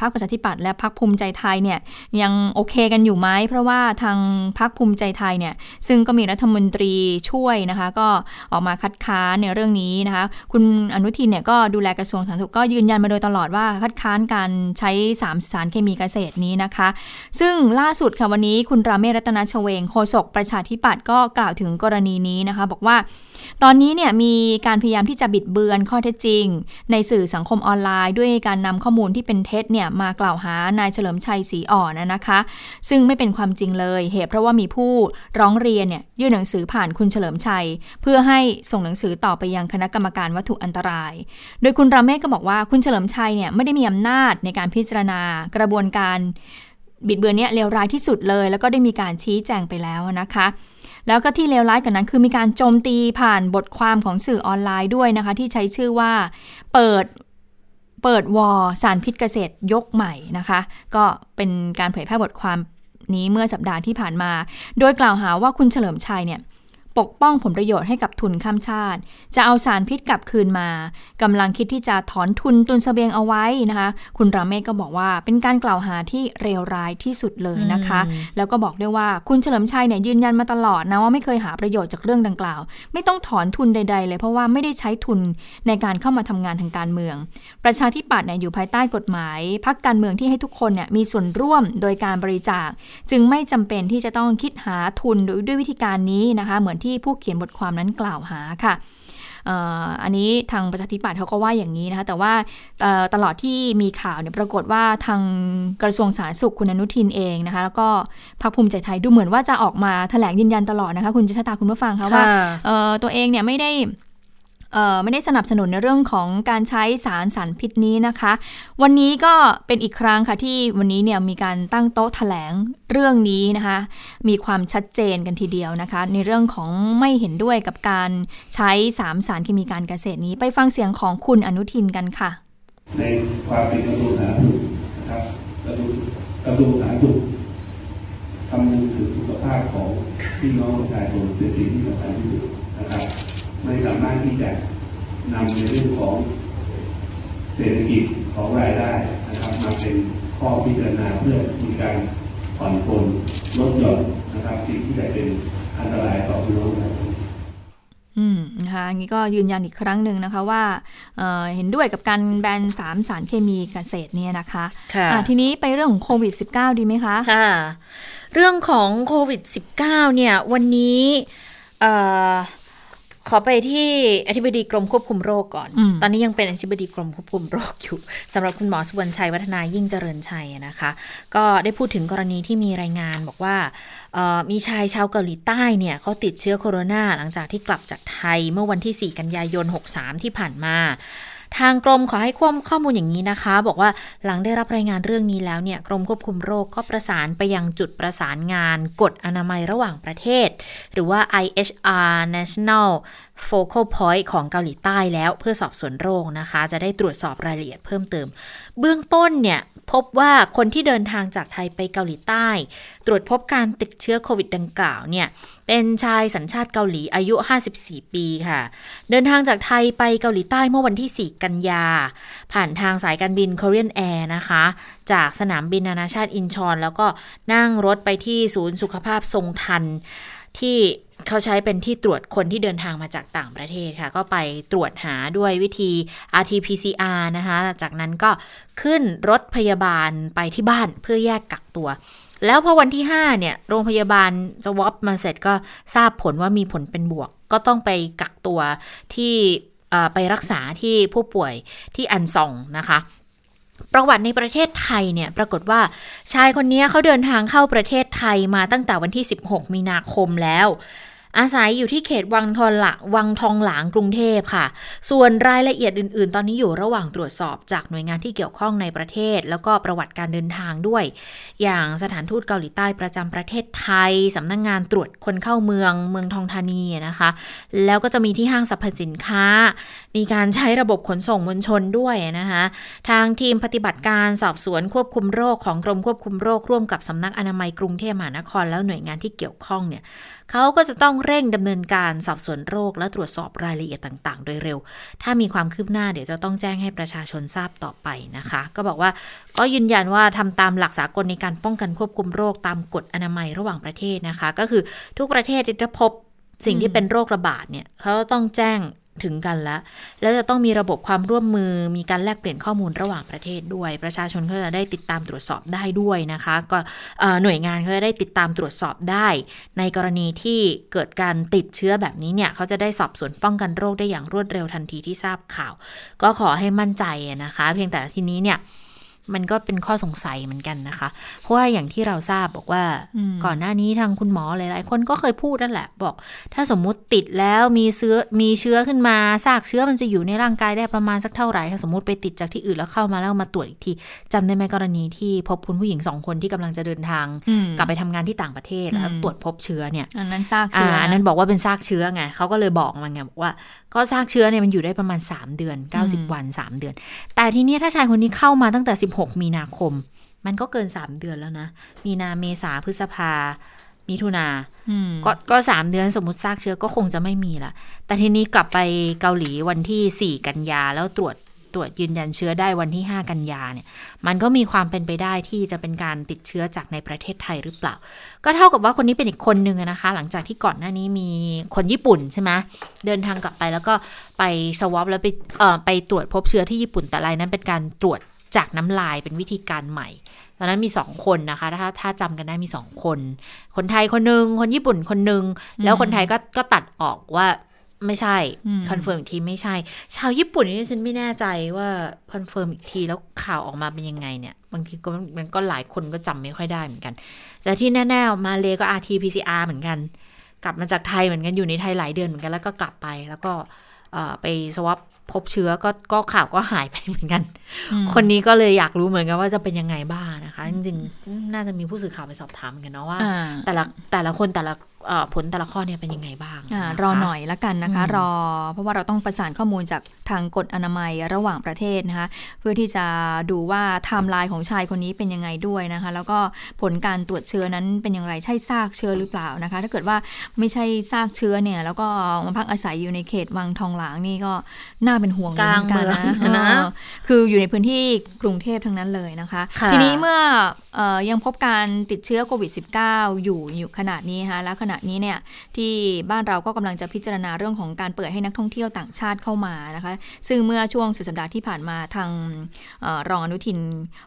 พรรคประชาธิปัตย์และพรรคภูมิใจไทยเนี่ยยังโอเคกันอยู่ไหมเพราะว่าทางพรรคภูมิใจไทยเนี่ยซึ่งก็มีรัฐมนตรีช่วยนะคะ ก็ออกมาคัดค้านในเรื่องนี้นะคะ คุณอนุทินเนี่ยก็ดูแลกระทรวงสาธารณสุขก็ยืนยันมาโดยตลอดว่าคัดค้านการใช้สามสารเคมีเกษตรนี้นะคะ ซึ่งล่าสุดค่ะวันนี้คุณราเมศรัตนชเวงโฆษกประชาธิปัตย์ก็กล่าวถึงกรณีนี้นะคะ บอกว่าตอนนี้เนี่ยมีการพยายามที่จะบิดเบือนข้อเท็จจริง ในสื่อสังคมออนไลน์ ด้วยการนำข้อข้อมูลที่เป็นเท็จเนี่ยมากล่าวหานายเฉลิมชัยศรีอ่อนนะคะ ซึ่งไม่เป็นความจริงเลยเหตุเพราะว่ามีผู้ร้องเรียนเนี่ยยื่นหนังสือผ่านคุณเฉลิมชัย เพื่อให้ส่งหนังสือต่อไปยังคณะกรรมการวัตถุอันตราย โดยคุณราเมศก็บอกว่าคุณเฉลิมชัยเนี่ยไม่ได้มีอำนาจในการพิจารณากระบวนการบิดเบือนเนี่ยเลวร้ายที่สุดเลย แล้วก็ได้มีการชี้แจงไปแล้วนะคะ แล้วก็ที่เลวร้ายกว่านั้นคือมีการโจมตีผ่านบทความของสื่อออนไลน์ด้วยนะคะ ที่ใช้ชื่อว่าเปิด เปิดวอสารพิษเกษตรยกใหม่นะคะ ก็เป็นการเผยแพร่บทความนี้เมื่อสัปดาห์ที่ผ่านมา โดยกล่าวหาว่าคุณเฉลิมชัยเนี่ย ปกป้องผลประโยชน์ให้กับทุนข้ามชาติ จะเอาสารพิษกลับคืนมากำลังคิดที่จะถอนทุนตุนสเสบียงเอาไว้นะคะ คุณราเมศก็บอกว่าเป็นการกล่าวหาที่เลวร้ายที่สุดเลยนะคะ แล้วก็บอกด้วยว่าคุณเฉลิมชัยเนี่ยยืนยันมาตลอดนะว่าไม่เคยหาประโยชน์จากเรื่องดังกล่าว ไม่ต้องถอนทุนใด ๆ เลย เพราะว่าไม่ได้ใช้ทุนในการเข้ามาทำงานทางการเมือง ประชาธิปัตย์เนี่ยอยู่ภายใต้กฎหมายพักการเมืองที่ให้ทุกคนเนี่ยมีส่วนร่วมโดยการบริจาค จึงไม่จำเป็นที่จะต้องคิดหาทุนโดยด้วยวิธีการนี้นะคะ เหมือนที่ผู้เขียนบทความนั้นกล่าวหาค่ะอันนี้ทางประชาธิปัตย์เขาก็ว่าอย่างนี้นะคะ แต่ว่าตลอดที่มีข่าวเนี่ยปรากฏว่าทางกระทรวงสาธารณสุขคุณอนุทินเองนะคะ แล้วก็พรรคภูมิใจไทยดูเหมือนว่าจะออกมาแถลงยืนยันตลอดนะคะ คุณจะชะตาคุณผู้ฟังคะว่าตัวเองเนี่ยไม่ได้ ไม่ได้สนับสนุนในเรื่องของการใช้สารสารพิษนี้นะคะ วันนี้ก็เป็นอีกครั้งค่ะที่วันนี้เนี่ยมีการตั้งโต๊ะแถลงเรื่องนี้นะคะ มีความชัดเจนกันทีเดียวนะคะ ในเรื่องของไม่เห็นด้วยกับการใช้สามสารเคมีการเกษตรนี้ ไปฟังเสียงของคุณอนุทินกันค่ะ ในความเป็นกระทรวงสาธารณสุขนะครับกระทรวงกระทรวงสาธารณสุขคำนึงถึงสุขภาพของพี่น้องประชาชนเป็นสิ่งที่สำคัญที่สุดนะครับ ไม่สามารถที่จะนำในเรื่องของเศรษฐกิจของรายได้นะครับมาเป็นข้อพิจารณาเพื่อมีการผ่อนปลนลดหย่อนนะครับสิ่งที่จะเป็นอันตรายต่อพี่น้องประชาชนอืมนะคะอันนี้ก็ยืนยันอีกครั้งหนึ่งนะคะว่าเเห็นด้วยกับการแบนสามสารเคมีเกษตรเนี่ยนะคะค่ะทีนี้ไปเรื่องของโควิด -19 ดีไหมคะค่ะ เรื่องของโควิด -19 เนี่ยวันนี้ ขอไปที่อธิบดีกรมควบคุมโรคก่อน ตอนนี้ยังเป็นอธิบดีกรมควบคุมโรคอยู่สำหรับคุณหมอสุวรรณชัยวัฒนายิ่งเจริญชัยนะคะ ก็ได้พูดถึงกรณีที่มีรายงานบอกว่ามีชายชาวเกาหลีใต้เนี่ยเขาติดเชื้อโคโรนาหลังจากที่กลับจากไทยเมื่อวันที่ 4 กันยายน 63 ที่ผ่านมา ทางกรมขอให้ควมข้อมูลอย่างนี้นะคะ บอกว่าหลังได้รับรายงานเรื่องนี้แล้วเนี่ยกรมควบคุมโรคก็ประสานไปยังจุดประสานงานกฎอนามัยระหว่างประเทศ หรือว่า IHR National Focal Point ของเกาหลีใต้แล้วเพื่อสอบสวนโรคนะคะ จะได้ตรวจสอบรายละเอียดเพิ่มเติม เบื้องต้นเนี่ยพบว่าคนที่เดินทางจากไทยไปเกาหลีใต้ ตรวจพบการติดเชื้อโควิดดังกล่าวเนี่ยเป็นชายสัญชาติเกาหลีอายุ 54 ปีค่ะ เดินทางจากไทยไปเกาหลีใต้เมื่อวันที่ 4 กันยา ผ่านทางสายการบิน Korean Air นะคะ จากสนามบินนานาชาติอินชอน แล้วก็นั่งรถไปที่ศูนย์สุขภาพทรงทันที่ เขาใช้เป็นที่ตรวจคนที่เดินทางมาจากต่างประเทศค่ะ ก็ไปตรวจหาด้วยวิธี RT-PCR นะคะ จากนั้นก็ขึ้นรถพยาบาลไปที่บ้านเพื่อแยกกักตัว แล้วพอวันที่ 5 เนี่ย โรงพยาบาลสวอปมาเสร็จก็ทราบผลว่ามีผลเป็นบวก ก็ต้องไปกักตัวที่ไปรักษาที่ผู้ป่วยที่อันซองนะคะประวัติในประเทศไทยเนี่ยปรากฏว่าชายคนนี้เขาเดินทางเข้าประเทศไทยมาตั้งแต่วันที่ 16 มีนาคมแล้ว อาศัยอยู่ที่เขตวังทองหลังวังทองหลางกรุงเทพค่ะ ส่วนรายละเอียดอื่น ๆ ตอนนี้อยู่ระหว่างตรวจสอบจากหน่วยงานที่เกี่ยวข้องในประเทศ แล้วก็ประวัติการเดินทางด้วย อย่างสถานทูตเกาหลีใต้ประจำประเทศไทยสำนักงงานตรวจคนเข้าเมืองเมืองทองธานีนะคะ แล้วก็จะมีที่ห้างสรรพสินค้า มีการใช้ระบบขนส่งมวลชนด้วยนะคะทางทีมปฏิบัติการสอบสวนควบคุมโรคของกรมควบคุมโรคร่วมกับสำนักอนามัยกรุงเทพมหานคร แล้วหน่วยงานที่เกี่ยวข้องเนี่ยเขาก็จะต้องเร่งดำเนินการสอบสวนโรค และตรวจสอบรายละเอียดต่างๆ โดยเร็ว ถ้ามีความคืบหน้าเดี๋ยวจะต้องแจ้งให้ประชาชนทราบต่อไปนะคะ ก็บอกว่าก็ยืนยันว่าทำตามหลักสากลในการป้องกันควบคุมโรคตามกฎอนามัยระหว่างประเทศนะคะ ก็คือทุกประเทศที่พบสิ่งที่เป็นโรคระบาดเนี่ยเขาต้องแจ้ง ถึงกันแล้ว แล้วจะต้องมีระบบความร่วมมือ มีการแลกเปลี่ยนข้อมูลระหว่างประเทศด้วย ประชาชนก็จะได้ติดตามตรวจสอบได้ด้วยนะคะ ก็หน่วยงานเขาจะได้ติดตามตรวจสอบได้ ในกรณีที่เกิดการติดเชื้อแบบนี้เนี่ยเขาจะได้สอบสวนป้องกันโรคได้อย่างรวดเร็วทันทีที่ทราบข่าว ก็ขอให้มั่นใจนะคะ เพียงแต่ทีนี้เนี่ย มันก็เป็นข้อสงสัยเหมือนกันนะคะ เพราะว่าอย่างที่เราทราบบอกว่าก่อนหน้านี้ทางคุณหมอหลาย ๆ คนก็เคยพูดนั่นแหละ บอก ถ้าสมมุติติดแล้วมีเชื้อมีเชื้อขึ้นมาซากเชื้อมันจะอยู่ในร่างกายได้ประมาณสักเท่าไหร่ถ้าสมมติไปติดจากที่อื่นแล้วเข้ามาแล้วมาตรวจอีกทีจำได้ไหมกรณีที่พบคุณผู้หญิงสองคนที่กำลังจะเดินทาง กลับไปทำงานที่ต่างประเทศแล้วตรวจพบเชื้อเนี่ยอันนั้นซากเชื้ออันนั้นบอกว่าเป็นซากเชื้อไงเขาก็เลยบอกมาไงบอกว่าก็ซากเชื้อเนี่ยมันอยู่ได้ประมาณ 3 เดือน 90 วัน 3 เดือน แต่ทีนี้ถ้าชายคนนี้เข้ามาตั้งแต่16 มีนาคม มันก็เกิน 3 เดือนแล้วนะ มีนาเมษาพฤษภา มิถุนาก็ก็สามเดือนสมมติซากเชื้อก็คงจะไม่มีละแต่ทีนี้กลับไปเกาหลีวันที่ 4 กันยาแล้วตรวจตรวจยืนยันเชื้อได้วันที่ 5 กันยาเนี่ย มันก็มีความเป็นไปได้ที่จะเป็นการติดเชื้อจากในประเทศไทยหรือเปล่า ก็เท่ากับว่าคนนี้เป็นอีกคนนึงนะคะ หลังจากที่ก่อนหน้านี้มีคนญี่ปุ่นใช่ไหมเดินทางกลับไปแล้วก็ไป swab แล้วไปเอ่อไปตรวจพบเชื้อที่ญี่ปุ่นแต่รายนั้นเป็นการตรวจ จากน้ำลายเป็นวิธีการใหม่ ตอนนั้นมีสองคนนะคะ ถ้าถ้าจำกันได้มีสองคน คนไทยคนหนึ่งคนญี่ปุ่นคนหนึ่งแล้วคนไทยก็ก็ตัดออกว่าไม่ใช่ confirm อีกทีไม่ใช่ ชาวญี่ปุ่นนี่ฉันไม่แน่ใจว่า confirm อีกทีแล้วข่าวออกมาเป็นยังไงเนี่ย บางทีก็มันก็หลายคนก็จำไม่ค่อยได้เหมือนกัน แต่ที่แน่ๆมาเลก็ rt pcr เหมือนกัน กลับมาจากไทยเหมือนกันอยู่ในไทยหลายเดือนเหมือนกันแล้วก็กลับไปแล้วก็ไปสวอป พบเชื้อก็ก็ข่าวก็หายไปเหมือนกัน คนนี้ก็เลยอยากรู้เหมือนกันว่าจะเป็นยังไงบ้างนะคะ จริงๆ น่าจะมีผู้สื่อข่าวไปสอบถามกันเนาะว่า แต่ละแต่ละคนแต่ละผลแต่ละข้อเนี่ยเป็นยังไงบ้างอรอหน่อยละกันนะคะ รอ เพราะว่าเราต้องประสานข้อมูลจากทางกฎอนามัยระหว่างประเทศนะคะเพื่อที่จะดูว่าไทม์ไลน์ของชายคนนี้เป็นยังไงด้วยนะคะ แล้วก็ผลการตรวจเชื้อนั้นเป็นอย่างไรใช่ซากเชื้อหรือเปล่านะคะ ถ้าเกิดว่าไม่ใช่ซากเชื้อเนี่ยแล้วก็มาพักอาศัยอยู่ในเขตวังทองหลางนี่ก็น่าเป็นห่วงกลางเมืองนะ คืออยู่ในพื้นที่กรุงเทพทั้งนั้นเลยนะคะ ทีนี้เมื่อยังพบการติดเชื้อโควิด -19 อยู่อยู่ขนาดนี้นะคะแล้วขณะนี้เนี่ยที่บ้านเราก็กำลังจะพิจารณาเรื่องของการเปิดให้นักท่องเที่ยวต่างชาติเข้ามานะคะ ซึ่งเมื่อช่วงสุดสัปดาห์ที่ผ่านมาทางรองอนุทิน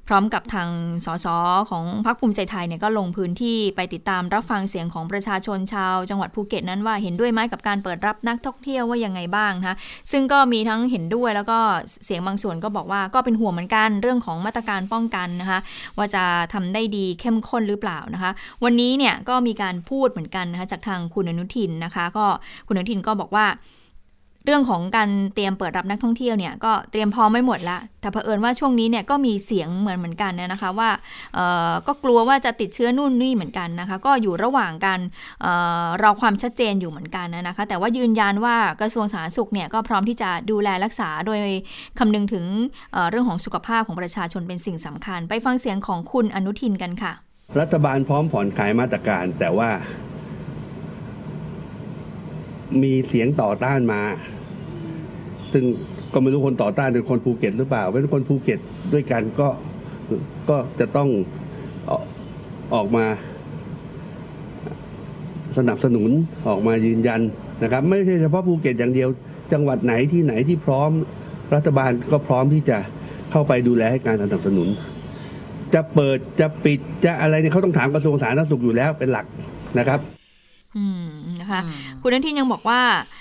พร้อมกับทางสสของพรรคภูมิใจไทยเนี่ยก็ลงพื้นที่ไปติดตามรับฟังเสียงของประชาชนชาวจังหวัดภูเก็ตนั้นว่าเห็นด้วยไหมกับการเปิดรับนักท่องเที่ยวว่ายังไงบ้างนะคะซึ่งก็มีทั้งเห็นด้วยแล้วก็เสียงบางส่วนก็บอกว่าก็เป็นห่วงเหมือนกันเรื่องของมาตรการป้องกันนะคะว่าจะทำได้ดีเข้มข้นหรือเปล่านะคะ วันนี้เนี่ยก็มีการพูดเหมือนกันนะคะจากทางคุณอนุทินนะคะ ก็คุณอนุทินก็บอกว่า เรื่องของการเตรียมเปิดรับนักท่องเที่ยวเนี่ยก็เตรียมพร้อมไม่หมดละแต่เผอิญว่าช่วงนี้เนี่ยก็มีเสียงเหมือนเหมือนกันนะคะว่าก็กลัวว่าจะติดเชื้อนู่นนี่เหมือนกันนะคะ ก็อยู่ระหว่างการรอความชัดเจนอยู่เหมือนกันนะคะ แต่ว่ายืนยันว่ากระทรวงสาธารณสุขเนี่ยก็พร้อมที่จะดูแลรักษาโดยคำนึงถึงเรื่องของสุขภาพของประชาชนเป็นสิ่งสำคัญ ไปฟังเสียงของคุณอนุทินกันค่ะรัฐบาลพร้อมผ่อนคลายมาตรการ แต่ว่า มีเสียงต่อต้านมา ซึ่งก็ไม่รู้คนต่อต้านเป็นคนภูเก็ตหรือเปล่าเป็นคนภูเก็ตด้วยกันก็ก็จะต้องออกมาสนับสนุนออกมายืนยันนะครับ ไม่ใช่เฉพาะภูเก็ตอย่างเดียว จังหวัดไหนที่ไหนที่พร้อมรัฐบาลก็พร้อมที่จะเข้าไปดูแลให้การสนับสนุน จะเปิดจะปิดจะอะไรเนี่ยเขาต้องถามกระทรวงสาธารณสุขอยู่แล้วเป็นหลักนะครับ นะคะคุณนันทินยังบอกว่าออ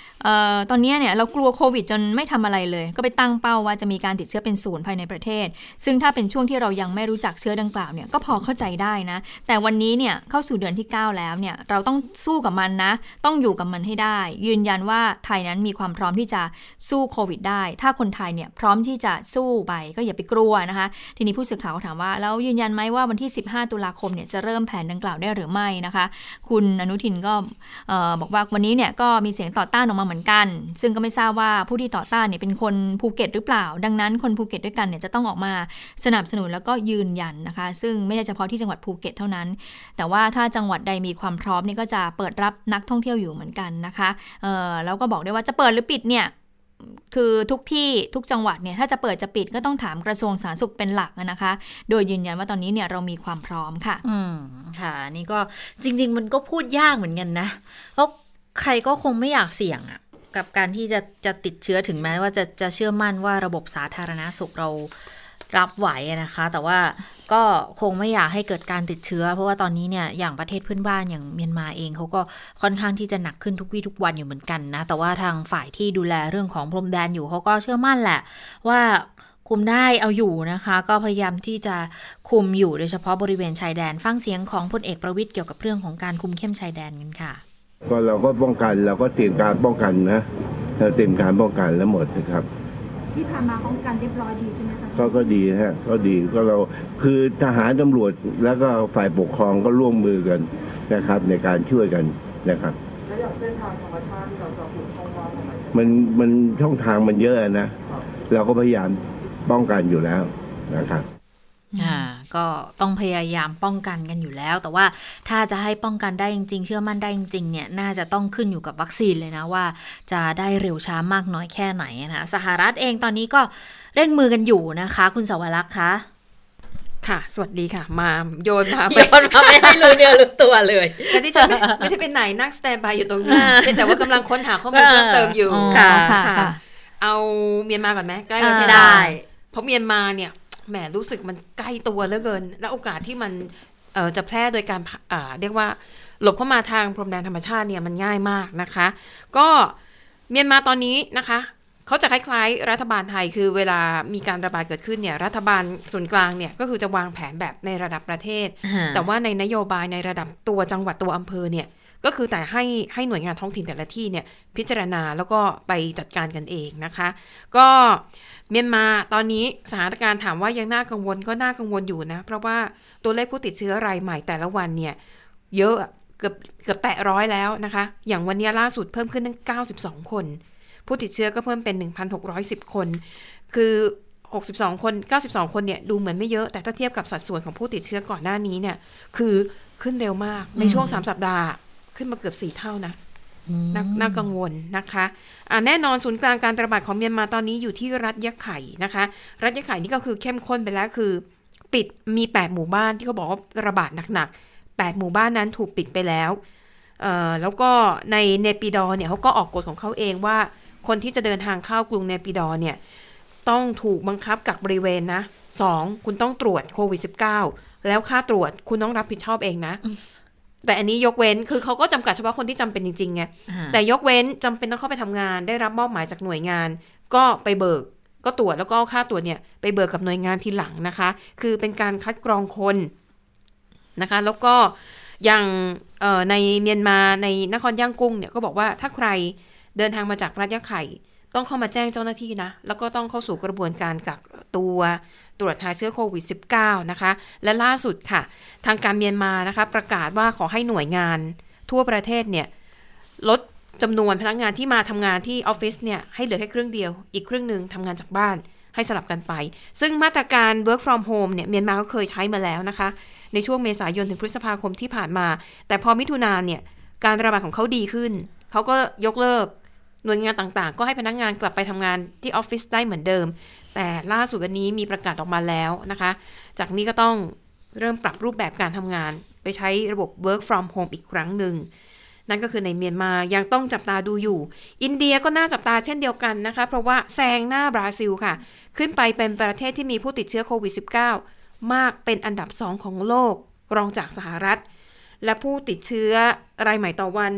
ตอนนี้เนี่ยเรากลัวโควิดจนไม่ทำอะไรเลย ก็ไปตั้งเป้าว่าจะมีการติดเชื้อเป็นศูนย์ภายในประเทศ ซึ่งถ้าเป็นช่วงที่เรายังไม่รู้จักเชื้อดังกล่าวเนี่ยก็พอเข้าใจได้นะ แต่วันนี้เนี่ยเข้าสู่เดือนที่ 9 แล้วเนี่ยเราต้องสู้กับมันนะ ต้องอยู่กับมันให้ได้ ยืนยันว่าไทยนั้นมีความพร้อมที่จะสู้โควิดได้ ถ้าคนไทยเนี่ยพร้อมที่จะสู้ไปก็อย่าไปกลัวนะคะ ทีนี้ผู้สื่อข่าวถามว่าแล้วยืนยันไหมว่าวันที่ 15 ตุลาคมเนี่ยจะเริ่มแผนดังกล่าวได้หรือไม่นะคะ คุณอนุทินก็บอกว่าวันนี้เนี่ยก็มีเสียงต่อต้านออกมาเหมือนกัน ซึ่งงก็ไม่ทราบว่าผู้ที่ต่อต้านเนี่ยเป็นคนภูเก็ตหรือเปล่า ดังนั้นคนภูเก็ตด้วยกันเนี่ยจะต้องออกมาสนับสนุนแล้วก็ยืนยันนะคะ ซึ่งไม่ใช่เฉพาะที่จังหวัดภูเก็ตเท่านั้น แต่ว่าถ้าจังหวัดใดมีความพร้อมนี่ก็จะเปิดรับนักท่องเที่ยวอยู่เหมือนกันนะคะเออแล้วก็บอกได้ว่าจะเปิดหรือปิดเนี่ยคือทุกที่ทุกจังหวัดเนี่ยถ้าจะเปิดจะปิดก็ต้องถามกระทรวงสาธารณสุขเป็นหลักนะคะ โดยยืนยันว่าตอนนี้เนี่ยเรามีความพร้อมค่ะ อืมค่ะนี่ก็จริง ๆ มันก็พูดยากเหมือนกันนะเพราะใครก็คงไม่อยากเสี่ยงอะ กับการที่จะจะติดเชื้อถึงแม้ว่าจะจะเชื่อมั่นว่าระบบสาธารณาสุขเรารับไหวนะคะ แต่ว่าก็คงไม่อยากให้เกิดการติดเชื้อ เพราะว่าตอนนี้เนี่ยอย่างประเทศเพื่อนบ้านอย่างเมียนมาเองเขาก็ค่อนข้างที่จะหนักขึ้นทุกวี่ทุกวันอยู่เหมือนกันนะ แต่ว่าทางฝ่ายที่ดูแลเรื่องของพรมแดนอยู่เขาก็เชื่อมั่นแหละ ว่าคุมได้เอาอยู่นะคะ ก็พยายามที่จะคุมอยู่โดยเฉพาะบริเวณชายแดน ฟังเสียงของพลเอกประวิทย์เกี่ยวกับเรื่องของการคุมเข้มชายแดนกันค่ะ ก็เราก็ป้องกันเราก็เตรียมการป้องกันนะเราเตรียมการป้องกันแล้วหมดนะครับที่ผ่านมาป้องกันเรียบร้อยดีใช่ไหมคะก็ก็ดีฮะก็ดีก็เราคือทหารตำรวจแล้วก็ฝ่ายปกครองก็ร่วมมือกันนะครับ ในการช่วยกันนะครับแล้วอย่างเส้นทางธรรมชาติที่เราจะขุดช่องว่างมันมันช่องทางมันเยอะนะเราก็พยายามป้องกันอยู่แล้วนะครับอ่า ก็ต้องพยายามป้องกันกันอยู่แล้ว แต่ว่าถ้าจะให้ป้องกันได้จริง ๆ เชื่อมั่นได้จริงๆเนี่ยน่าจะต้องขึ้นอยู่กับวัคซีนเลยนะว่า จะได้เร็วช้ามากน้อยแค่ไหนนะสหรัฐเองตอนนี้ก็เร่งมือกันอยู่นะคะ คุณสวรักษ์คะค่ะ สวัสดีค่ะ มาโยนมาโยนมาไม่ให้รู้เนื้อรู้ตัวเลย แต่ที่ฉันไม่ได้เป็นไหนนั่งสแตนบายอยู่ตรงนี้แต่ว่ากำลังค้นหาข้อมูลเพิ่มเติมอยู่ค่ะ เอาเมียนมาก่อนไหมใกล้ประเทศได้ เพราะเมียนมาเนี่ย แหมรู้สึกมันใกล้ตัวเหลือเกิน และโอกาสที่มันเออจะแพร่โดยการเรียกว่าหลบเข้ามาทางพรมแดนธรรมชาติเนี่ยมันง่ายมากนะคะ ก็เมียนมาตอนนี้นะคะเขาจะคล้ายๆ รัฐบาลไทยคือเวลามีการระบาดเกิดขึ้นเนี่ยรัฐบาลส่วนกลางเนี่ยก็คือจะวางแผนแบบในระดับประเทศ แต่ว่าในนโยบายในระดับตัวจังหวัดตัวอำเภอเนี่ย ก็คือแต่ให้ให้หน่วยงานท้องถิ่นแต่ละที่เนี่ยพิจารณาแล้วก็ไปจัดการกันเองนะคะ ก็เมียนมาตอนนี้สถานการณ์ถามว่ายังน่ากังวลก็น่ากังวลอยู่นะ เพราะว่าตัวเลขผู้ติดเชื้อรายใหม่แต่ละวันเนี่ยเยอะเกือบเกือบแตะร้อยแล้วนะคะ อย่างวันนี้ล่าสุดเพิ่มขึ้นตั้ง 92 คน ผู้ติดเชื้อก็เพิ่มเป็น 1,610 คน คือ 62 คน 92 คนเนี่ยดูเหมือนไม่เยอะแต่ถ้าเทียบกับสัดส่วนของผู้ติดเชื้อก่อนหน้านี้เนี่ยคือขึ้นเร็วมากในช่วง 3 สัปดาห์ ขึ้นมาเกือบ4เท่านะน่ากังวลนะคะะแน่นอนศูนย์กลางการระบาดของเมียนมาตอนนี้อยู่ที่รัฐยะไข่นะคะ รัฐยะไข่นี่ก็คือเข้มข้นไปแล้วคือ ปิดมี 8 หมู่บ้านที่เขาบอกว่าระบาดหนักๆ8หมู่บ้านนั้นถูกปิดไปแล้วแล้วก็ในเนปิดอเนี่ยเขาก็ออกกฎของเขาเองว่า คนที่จะเดินทางเข้ากรุงเนปิดอเนี่ยต้องถูกบังคับกักบริเวณนะสองคุณต้องตรวจโควิด -19 แล้วค่าตรวจคุณต้องรับผิดชอบเองนะ แต่อันนี้ยกเว้นคือเขาก็จำกัดเฉพาะคนที่จำเป็นจริงๆไงแต่ยกเว้นจำเป็นต้องเข้าไปทำงาน ได้รับมอบหมายจากหน่วยงาน ก็ไปเบิกก็ตรวจแล้วก็ค่าตรวจเนี่ยไปเบิกกับหน่วยงานทีหลังนะคะ คือเป็นการคัดกรองคนนะคะ แล้วก็อย่างในเมียนมาในนครย่างกุ้งเนี่ยก็บอกว่าถ้าใครเดินทางมาจากรัฐยะไข่ ต้องเข้ามาแจ้งเจ้าหน้าที่นะ แล้วก็ต้องเข้าสู่กระบวนการกักตัว ตรวจหาเชื้อโควิด -19 นะคะ และล่าสุดค่ะ ทางการเมียนมานะคะ ประกาศว่าขอให้หน่วยงานทั่วประเทศเนี่ย ลดจำนวนพนักงานที่มาทำงานที่ออฟฟิศเนี่ย ให้เหลือแค่ครึ่งเดียว อีกครึ่งหนึ่งทำงานจากบ้านให้สลับกันไป ซึ่งมาตรการ work from home เนี่ย เมียนมาก็เคยใช้มาแล้วนะคะ ในช่วงเมษายนถึงพฤษภาคมที่ผ่านมา แต่พอมิถุนาเนี่ย การระบาดของเขาดีขึ้น เขาก็ยกเลิก หน่วยงานต่างๆ ก็ให้พนักงานกลับไปทำงานที่ออฟฟิศได้เหมือนเดิม แต่ล่าสุดวันนี้มีประกาศออกมาแล้วนะคะ จากนี้ก็ต้องเริ่มปรับรูปแบบการทำงาน ไปใช้ระบบ work from home อีกครั้งหนึ่ง นั่นก็คือในเมียนมายังต้องจับตาดูอยู่ อินเดียก็น่าจับตาเช่นเดียวกันนะคะ เพราะว่าแซงหน้าบราซิลค่ะ ขึ้นไปเป็นประเทศที่มีผู้ติดเชื้อโควิด -19 มากเป็นอันดับสองของโลก รองจากสหรัฐ และผู้ติดเชื้อรายใหม่ต่อวัน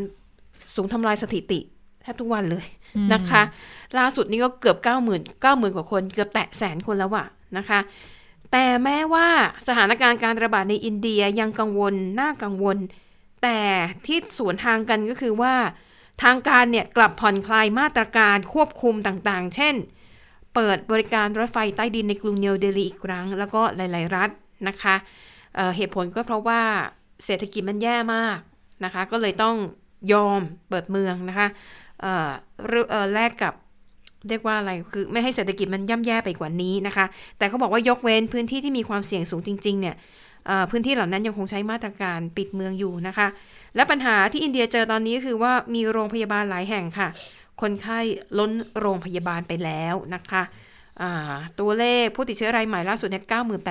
สูงทำลายสถิติ แทบทุกวันเลยนะคะ ล่าสุดนี่ก็เกือบ 9 0 0 0 0 9 0,000กว่าคน เกือบแตะแสนคนแล้วอะนะคะ แต่แม้ว่าสถานการณ์การระบาดในอินเดียยังกังวล น่ากังวล แต่ที่สวนทางกันก็คือว่า ทางการเนี่ยกลับผ่อนคลายมาตรการควบคุมต่างๆ เช่น เปิดบริการรถไฟใต้ดินในกรุงนิวเดลีอีกครั้ง แล้วก็หลายๆ รัฐนะคะเเหตุผลก็เพราะว่าเศรษฐกิจมันแย่มากนะคะ ก็เลยต้องยอมเปิดเมืองนะคะเอ่อเอ่อ แลกกับเรียกว่าอะไร คือไม่ให้เศรษฐกิจมันย่ำแย่ไปกว่านี้นะคะ แต่เขาบอกว่ายกเว้นพื้นที่ที่มีความเสี่ยงสูงจริง ๆ เนี่ยพื้นที่เหล่านั้นยังคงใช้มาตรการปิดเมืองอยู่นะคะ และปัญหาที่อินเดียเจอตอนนี้คือว่ามีโรงพยาบาลหลายแห่งค่ะ คนไข้ล้นโรงพยาบาลไปแล้วนะคะตัวเลขผู้ติดเชื้อรายใหม่ล่าสุดเนี่ย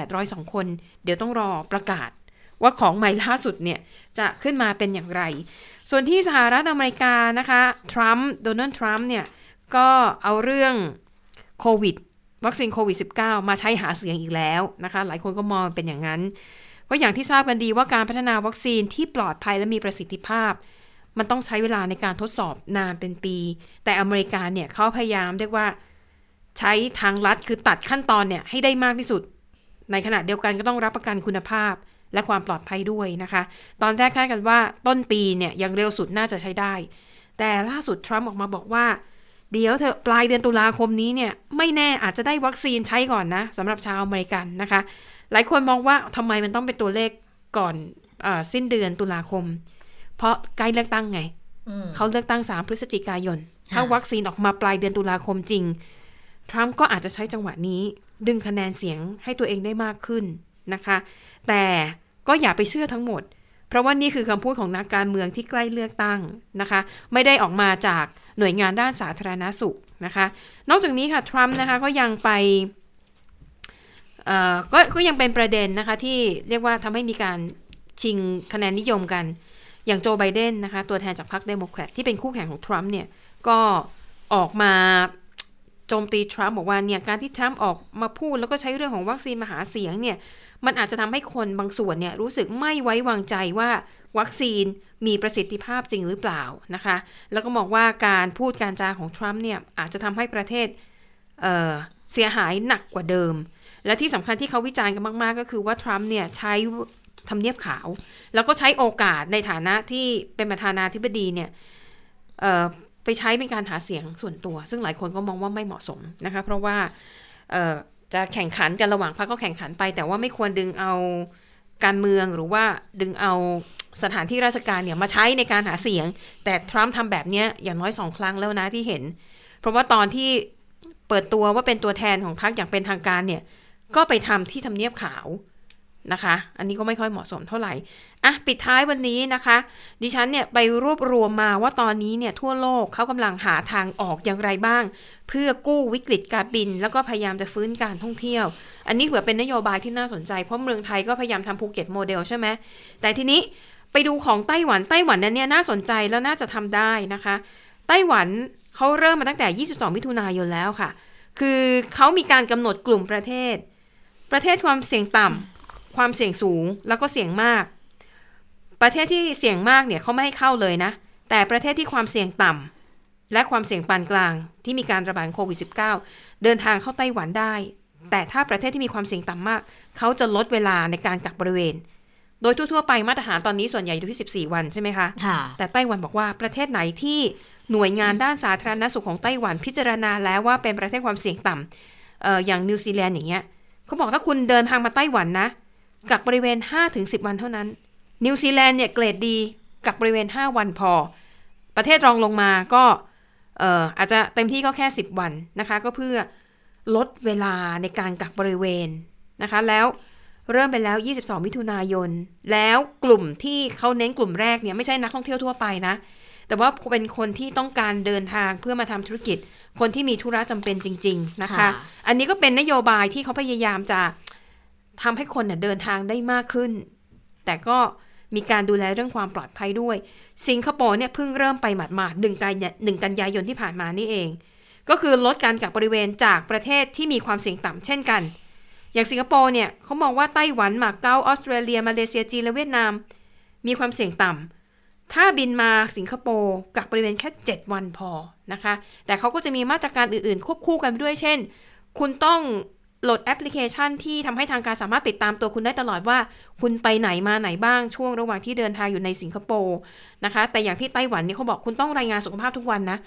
9802 คน เดี๋ยวต้องรอประกาศว่าของใหม่ล่าสุดเนี่ยจะขึ้นมาเป็นอย่างไร ส่วนที่สหรัฐอเมริกานะคะ ทรัมป์ โดนัลด์ทรัมป์เนี่ย ก็เอาเรื่องโควิด วัคซีนโควิด -19 มาใช้หาเสียงอีกแล้วนะคะ หลายคนก็มองเป็นอย่างนั้น เพราะอย่างที่ทราบกันดีว่าการพัฒนาวัคซีนที่ปลอดภัยและมีประสิทธิภาพ มันต้องใช้เวลาในการทดสอบนานเป็นปี แต่อเมริกาเนี่ยเขาพยายามเรียกว่าใช้ทางลัดคือตัดขั้นตอนเนี่ยให้ได้มากที่สุด ในขณะเดียวกันก็ต้องรับประกันคุณภาพ และความปลอดภัยด้วยนะคะ ตอนแรกคาดกันว่าต้นปีเนี่ยยังเร็วสุดน่าจะใช้ได้ แต่ล่าสุดทรัมป์ออกมาบอกว่า เดี๋ยวเถอะปลายเดือนตุลาคมนี้เนี่ยไม่แน่อาจจะได้วัคซีนใช้ก่อนนะสำหรับชาวอเมริกันนะคะ หลายคนมองว่าทำไมมันต้องเป็นตัวเลขก่อนอสิ้นเดือนตุลาคม เพราะใกล้เลือกตั้งไงเขาเลือกตั้ง3พฤศจิกายน ถ้าวัคซีนออกมาปลายเดือนตุลาคมจริง ทรัมป์ก็อาจจะใช้จังหวะนี้ ดึงคะแนนเสียงให้ตัวเองได้มากขึ้นนะคะ แต่ ก็อย่าไปเชื่อทั้งหมด เพราะว่านี่คือคำพูดของนักการเมืองที่ใกล้เลือกตั้งนะคะ ไม่ได้ออกมาจากหน่วยงานด้านสาธารณาสุขนะคะ นอกจากนี้ค่ะทรัมป์นะคะก็ยังไปกก็ยังเป็นประเด็นนะคะที่เรียกว่าทำให้มีการชิงคะแนนนิยมกัน อย่างโจไบเดนนะคะตัวแทนจากพรรคเดโมแครตที่เป็นคู่แข่งของทรัมป์เนี่ยก็ออกมาโจมตีทรัมป์บอกว่าเนี่ยการที่ทรัมป์ออกมาพูดแล้วก็ใช้เรื่องของวัคซีนมาหาเสียงเนี่ย มันอาจจะทำให้คนบางส่วนเนี่ยรู้สึกไม่ไว้วางใจว่าวัคซีนมีประสิทธิภาพจริงหรือเปล่านะคะ แล้วก็มองว่าการพูดการจาของทรัมป์เนี่ยอาจจะทำให้ประเทศเเสียหายหนักกว่าเดิม และที่สำคัญที่เขาวิจารณ์กันมาก ๆ ก็คือว่าทรัมป์เนี่ยใช้ทำเนียบขาว แล้วก็ใช้โอกาสในฐานะที่เป็นประธานาธิบดีเนี่ยไปใช้เป็นการหาเสียงส่วนตัว ซึ่งหลายคนก็มองว่าไม่เหมาะสมนะคะ เพราะว่า จะแข่งขันกันระหว่างพรรคก็แข่งขันไป แต่ว่าไม่ควรดึงเอาการเมืองหรือว่าดึงเอาสถานที่ราชการเนี่ยมาใช้ในการหาเสียง แต่ทรัมป์ทำแบบนี้อย่างน้อยสองครั้งแล้วนะที่เห็น เพราะว่าตอนที่เปิดตัวว่าเป็นตัวแทนของพรรคอย่างเป็นทางการเนี่ยก็ไปทำที่ทำเนียบขาว นะคะ อันนี้ก็ไม่ค่อยเหมาะสมเท่าไหร่ อะ ปิดท้ายวันนี้นะคะ ดิฉันเนี่ยไปรวบรวมมาว่าตอนนี้เนี่ยทั่วโลกเขากำลังหาทางออกอย่างไรบ้าง เพื่อกู้วิกฤตการบิน แล้วก็พยายามจะฟื้นการท่องเที่ยว อันนี้เผื่อเป็นนโยบายที่น่าสนใจ เพราะเมืองไทยก็พยายามทำภูเก็ตโมเดลใช่ไหม แต่ทีนี้ไปดูของไต้หวัน ไต้หวันเนี่ยน่าสนใจแล้วน่าจะทำได้นะคะ ไต้หวันเขาเริ่มมาตั้งแต่ 22 มิถุนายนแล้วค่ะ คือเขามีการกำหนดกลุ่มประเทศ ประเทศความเสี่ยงต่ำ ความเสี่ยงสูงแล้วก็เสี่ยงมาก ประเทศที่เสี่ยงมากเนี่ยเขาไม่ให้เข้าเลยนะ แต่ประเทศที่ความเสี่ยงต่ำและความเสี่ยงปานกลางที่มีการระบาดโควิด -19 เดินทางเข้าไต้หวันได้ แต่ถ้าประเทศที่มีความเสี่ยงต่ำมาก เขาจะลดเวลาในการกักบริเวณ โดยทั่วๆไปมาตรฐานตอนนี้ส่วนใหญ่อยู่ที่ 14 วันใช่ไหมคะค่ะแต่ไต้หวันบอกว่าประเทศไหนที่หน่วยงานด้านสาธารณสุขของไต้หวันพิจารณาแล้วว่าเป็นประเทศความเสี่ยงต่ำเอ่ออย่างนิวซีแลนด์อย่างเงี้ยเขาบอกถ้าคุณเดินทางมาไต้หวันนะ กักบริเวณ 5-10 วันเท่านั้น นิวซีแลนด์เนี่ยเกรดดีกักบริเวณ 5 วันพอ ประเทศรองลงมาก็เอ่ออาจจะเต็มที่ก็แค่ 10 วันนะคะ ก็เพื่อลดเวลาในการกักบริเวณนะคะ แล้วเริ่มไปแล้ว 22 มิถุนายน แล้วกลุ่มที่เขาเน้นกลุ่มแรกเนี่ยไม่ใช่นักท่องเที่ยวทั่วไปนะ แต่ว่าเป็นคนที่ต้องการเดินทางเพื่อมาทำธุรกิจ คนที่มีธุระจำเป็นจริง ๆ นะคะค่ะอันนี้ก็เป็นนโยบายที่เขาพยายามจะ ทำให้คนเนี่ยเดินทางได้มากขึ้น แต่ก็มีการดูแลเรื่องความปลอดภัยด้วย สิงคโปร์เนี่ยเพิ่งเริ่มไปหมาดๆหนึ่งกันยาหนึ่งกันยายนที่ผ่านมานี่เอง ก็คือลดการกักบริเวณจากประเทศที่มีความเสี่ยงต่ำเช่นกัน อย่างสิงคโปร์เนี่ยเขามองว่าไต้หวันมาเก๊าออสเตรเลีย มาเลเซียจีนและเวียดนาม มีความเสี่ยงต่ำถ้าบินมาสิงคโปร์กักบริเวณแค่ 7 วันพอนะคะ แต่เขาก็จะมีมาตรการอื่นๆ ควบคู่กันด้วยเช่น คุณต้อง โหลดแอปพลิเคชันที่ทำให้ทางการสามารถติดตามตัวคุณได้ตลอดว่า คุณไปไหนมาไหนบ้างช่วงระหว่างที่เดินทางอยู่ในสิงคโปร์นะคะ แต่อย่างที่ไต้หวันนี่เขาบอกคุณต้องรายงานสุขภาพทุกวันนะ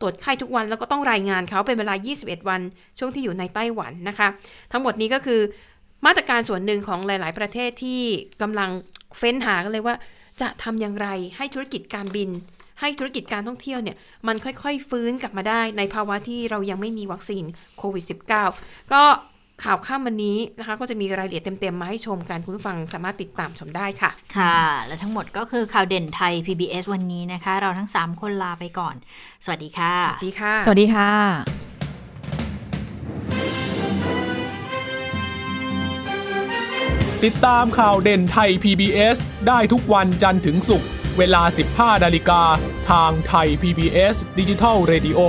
ตรวจไข้ทุกวันแล้วก็ต้องรายงานเขาเป็นเวลา 21 วัน ช่วงที่อยู่ในไต้หวันนะคะ ทั้งหมดนี้ก็คือมาตรการส่วนหนึ่งของหลาย ๆ ประเทศที่กำลังเฟ้นหากันเลยว่า จะทำอย่างไรให้ธุรกิจการบิน ให้ธุรกิจการท่องเที่ยวเนี่ยมันค่อย ๆ ฟื้นกลับมาได้ในภาวะที่เรายังไม่มีวัคซีนโควิด -19 ก็ ข่าวข้ามวันนี้นะคะ ก็จะมีรายละเอียดเต็ม ๆ มาให้ชมกันคุณผู้ฟังสามารถติดตามชมได้ค่ะ ค่ะ และทั้งหมดก็คือข่าวเด่นไทย PBS วันนี้นะคะ เราทั้ง 3 คนลาไปก่อน สวัสดีค่ะ สวัสดีค่ะ สวัสดีค่ะ ติดตามข่าวเด่นไทย PBS ได้ทุกวันจันทร์ถึงศุกร์เวลา 15 นาฬิกา ทางไทย PBS ดิจิทัล Radio